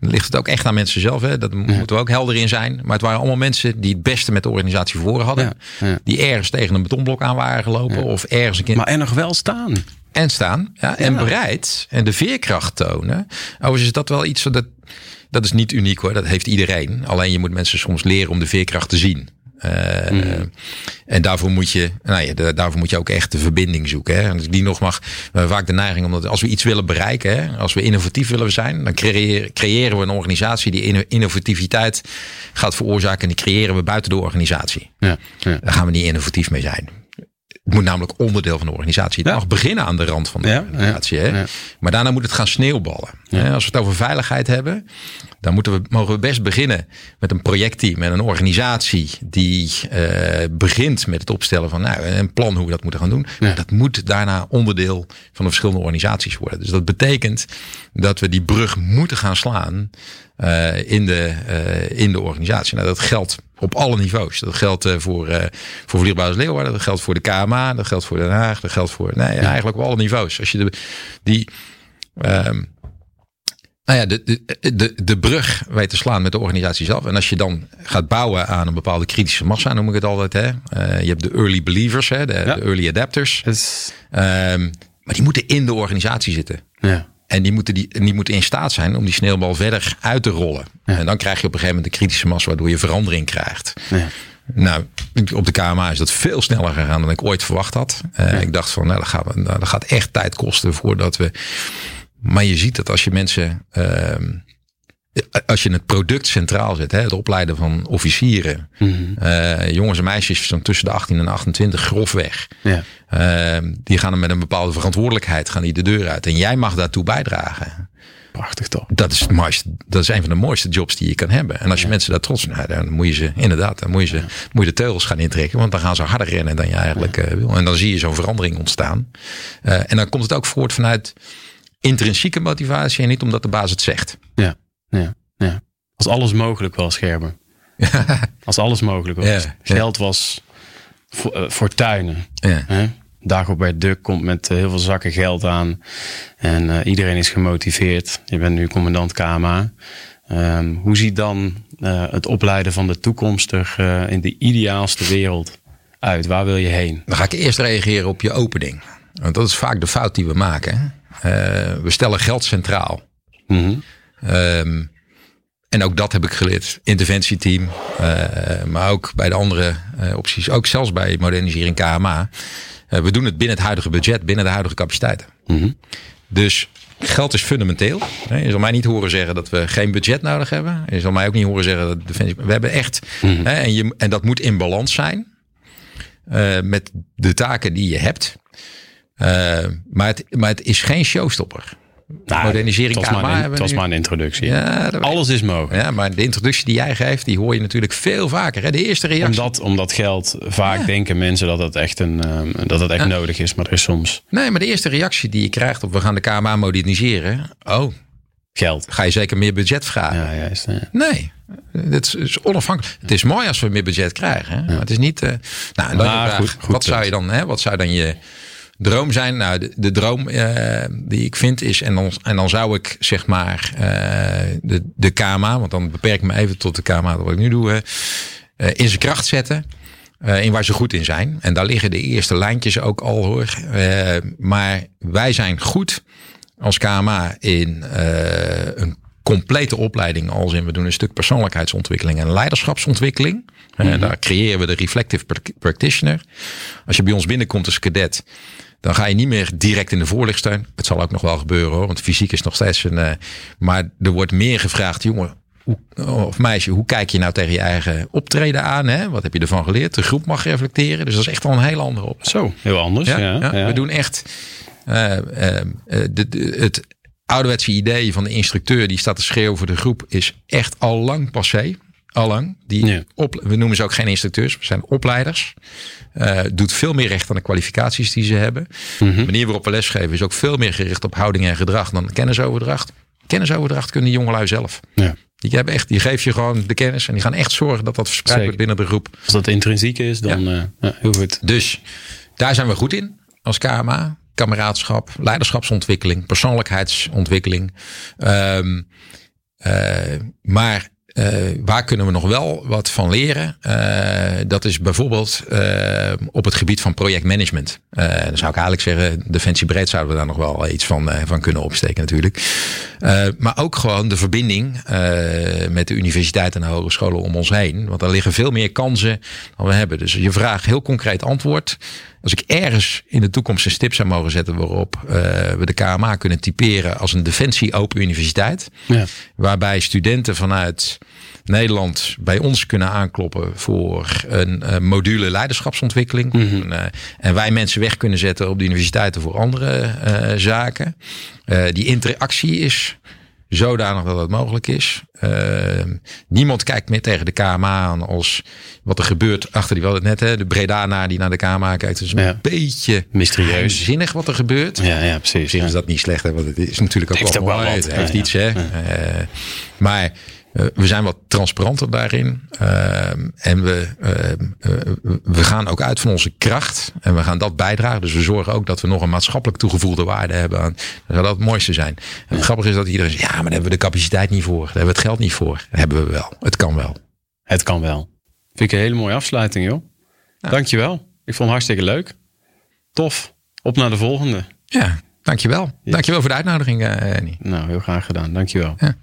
ligt het ook echt aan mensen zelf. Hè? Dat moeten we ook helder in zijn. Maar het waren allemaal mensen die het beste met de organisatie voor hadden. Ja, ja. Die ergens tegen een betonblok aan waren gelopen. Of ergens een keer Maar er nog wel staan. en staan. Ja, en bereid. En de veerkracht tonen. Overigens is dat wel iets dat. Dat is niet uniek hoor. Dat heeft iedereen. Alleen je moet mensen soms leren om de veerkracht te zien. Eh, En daarvoor moet je, nou ja, da- daarvoor moet je ook echt de verbinding zoeken. Hè. En als ik die nog mag, we hebben vaak de neiging omdat als we iets willen bereiken, hè, als we innovatief willen zijn, dan creëren, creëren we een organisatie die inno- innovativiteit gaat veroorzaken. En die creëren we buiten de organisatie. Ja, ja. Daar gaan we niet innovatief mee zijn. Het moet namelijk onderdeel van de organisatie. Het Ja. mag beginnen aan de rand van de Ja, organisatie. Hè? ja. Maar daarna moet het gaan sneeuwballen. Als we het over veiligheid hebben. Dan moeten we, mogen we best beginnen met een projectteam en een organisatie die uh, begint met het opstellen van nou, een plan hoe we dat moeten gaan doen. Ja. Dat moet daarna onderdeel van de verschillende organisaties worden. Dus dat betekent dat we die brug moeten gaan slaan uh, in, de, uh, in de organisatie. Nou, dat geldt op alle niveaus. Dat geldt voor, uh, voor Vliegbasis Leeuwarden, dat geldt voor de KMA, dat geldt voor Den Haag, dat geldt voor nee, ja. eigenlijk op alle niveaus. Als je de, die, um, nou ja, de, de, de, de brug weet te slaan met de organisatie zelf. En als je dan gaat bouwen aan een bepaalde kritische massa, noem ik het altijd. Hè? Uh, je hebt de early believers, hè? De, ja. de early adapters. Is... Um, maar die moeten in de organisatie zitten. Ja. En die moeten, die, die moeten in staat zijn om die sneeuwbal verder uit te rollen. Ja. En dan krijg je op een gegeven moment een kritische massa waardoor je verandering krijgt. Ja. Nou, op de KMA is dat veel sneller gegaan dan ik ooit verwacht had. Uh, ja. Ik dacht van, nou, dat, gaat, nou, dat gaat echt tijd kosten voordat we. Maar je ziet dat als je mensen. Uh, als je het product centraal zet, hè, het opleiden van officieren, Mhm. mm -hmm. uh, jongens en meisjes van tussen de 18 en 28, grofweg. Ja. Uh, die gaan er met een bepaalde verantwoordelijkheid gaan die de deur uit. En jij mag daartoe bijdragen. Prachtig toch? Dat is, mooiste, dat is een van de mooiste jobs die je kan hebben. En als je ja. mensen daar trots zijn, nou, dan moet je ze inderdaad, dan moet je, ze, ja. moet je de teugels gaan intrekken. Want dan gaan ze harder rennen dan je eigenlijk ja. uh, wil. En dan zie je zo'n verandering ontstaan. Uh, en dan komt het ook voort vanuit intrinsieke motivatie en niet omdat de baas het zegt. Ja, ja, ja. Als alles mogelijk was, Gerben. Als alles mogelijk was. Ja, Geld was voor, uh, fortuinen. Ja. Hè? Dagobert Duck komt met uh, heel veel zakken geld aan. En uh, iedereen is gemotiveerd. Je bent nu commandant KMA. Um, hoe ziet dan uh, het opleiden van de toekomst er in de ideaalste wereld uit? Waar wil je heen? Dan ga ik eerst reageren op je opening. Want dat is vaak de fout die we maken. We stellen geld centraal. Mm -hmm. um, en ook dat heb ik geleerd. Interventieteam. Uh, maar ook bij de andere uh, opties. Ook zelfs bij modernisering KMA. We doen het binnen het huidige budget. Binnen de huidige capaciteiten. Mm -hmm. Dus geld is fundamenteel. Je zal mij niet horen zeggen dat we geen budget nodig hebben. Je zal mij ook niet horen zeggen dat defensie. We hebben echt. Mhm. Mm -hmm. hè, en, je, en dat moet in balans zijn. Uh, met de taken die je hebt. Uh, maar, het, maar het is geen showstopper. Nou, modernisering het was, KMA maar, een, het was maar een introductie. Ja, Alles is mogelijk. Ja, maar de introductie die jij geeft, die hoor je natuurlijk veel vaker. Hè? De eerste reactie. Omdat, omdat geld, vaak ja. denken mensen dat het echt, een, um, dat echt ja. nodig is. Maar er is soms... Nee, maar de eerste reactie die je krijgt op we gaan de KMA moderniseren. Oh, geld. Ga je zeker meer budget vragen? Ja, juist. Ja. Nee. Het is onafhankelijk. Het is mooi als we meer budget krijgen. Hè? Maar het is niet... Uh, nou, en dan vraag, goed, goed wat zou je dan... Hè, wat zou dan je droom zijn? Nou, de, de droom uh, die ik vind is, en dan, en dan zou ik zeg maar uh, de, de KMA, want dan beperk ik me even tot de KMA, wat ik nu doe, uh, in zijn kracht zetten. in waar ze goed in zijn. En daar liggen de eerste lijntjes ook al hoor. maar wij zijn goed als KMA in een complete opleiding. Als in we doen een stuk persoonlijkheidsontwikkeling en leiderschapsontwikkeling. Mm -hmm. daar creëren we de reflective practitioner. Als je bij ons binnenkomt als cadet. Dan ga je niet meer direct in de voorlichtsteun. Het zal ook nog wel gebeuren hoor. Want fysiek is nog steeds een. Uh, maar er wordt meer gevraagd, jongen. Hoe, of meisje, hoe kijk je nou tegen je eigen optreden aan? Hè? Wat heb je ervan geleerd? De groep mag reflecteren. Dus dat is echt wel een heel andere op. Zo, heel anders. Ja, ja, ja. ja. We doen echt. Uh, uh, de, de, het ouderwetse idee van de instructeur die staat te schreeuwen voor de groep is echt al lang passé. Allang. Die op, we noemen ze ook geen instructeurs, we zijn opleiders. Uh, doet veel meer recht aan de kwalificaties die ze hebben. Mhm. Mm -hmm. De manier waarop we lesgeven is ook veel meer gericht op houding en gedrag dan kennisoverdracht. Kennisoverdracht kunnen die jongelui zelf. Ja. Die, hebben echt, die geef je gewoon de kennis en die gaan echt zorgen dat dat verspreid wordt binnen de groep. Als dat intrinsiek is, dan ja. Uh, ja, heel goed. Dus daar zijn we goed in als KMA. Kameraadschap, leiderschapsontwikkeling, persoonlijkheidsontwikkeling. Um, uh, maar uh, waar kunnen we nog wel wat van leren? Uh, dat is bijvoorbeeld uh, op het gebied van projectmanagement. dan zou ik eigenlijk zeggen, Defensie breed zouden we daar nog wel iets van, van kunnen opsteken natuurlijk. maar ook gewoon de verbinding met de universiteiten en de hogescholen om ons heen. Want daar liggen veel meer kansen dan we hebben. Dus je vraagt heel concreet antwoord. Als ik ergens in de toekomst een stip zou mogen zetten waarop uh, we de KMA kunnen typeren als een defensie open universiteit. Ja. Waarbij studenten vanuit Nederland bij ons kunnen aankloppen voor een uh, module leiderschapsontwikkeling. Mm -hmm. uh, en wij mensen weg kunnen zetten op de universiteiten voor andere zaken. die interactie is zodanig dat het mogelijk is. Uh, niemand kijkt meer tegen de KMA aan als wat er gebeurt achter die, wel net, hè, de Bredana die naar de KMA kijkt. Het is een Ja. beetje Mysterieus. zinnig wat er gebeurt. Ja, ja, precies. Ja. is dat niet slecht, hè, want het is natuurlijk ook Het heeft wel ook wel mooi. Het heeft iets, hè. Eh, maar we zijn wat transparanter daarin. Ehm, en we, eh, we gaan ook uit van onze kracht. En we gaan dat bijdragen. Dus we zorgen ook dat we nog een maatschappelijk toegevoegde waarde hebben. Aan, dat zou dat het mooiste zijn. En het grappige is dat iedereen zegt, ja, maar daar hebben we de capaciteit niet voor. Daar hebben we het geld niet voor. Dat hebben we wel. Het kan wel. Het kan wel. Vind ik een hele mooie afsluiting, joh. Dankjewel. Ik vond het hartstikke leuk. Tof. Op naar de volgende. Ja, dankjewel. Dankjewel voor de uitnodiging, eh, Annie. Nou, heel graag gedaan. Dankjewel. Ja.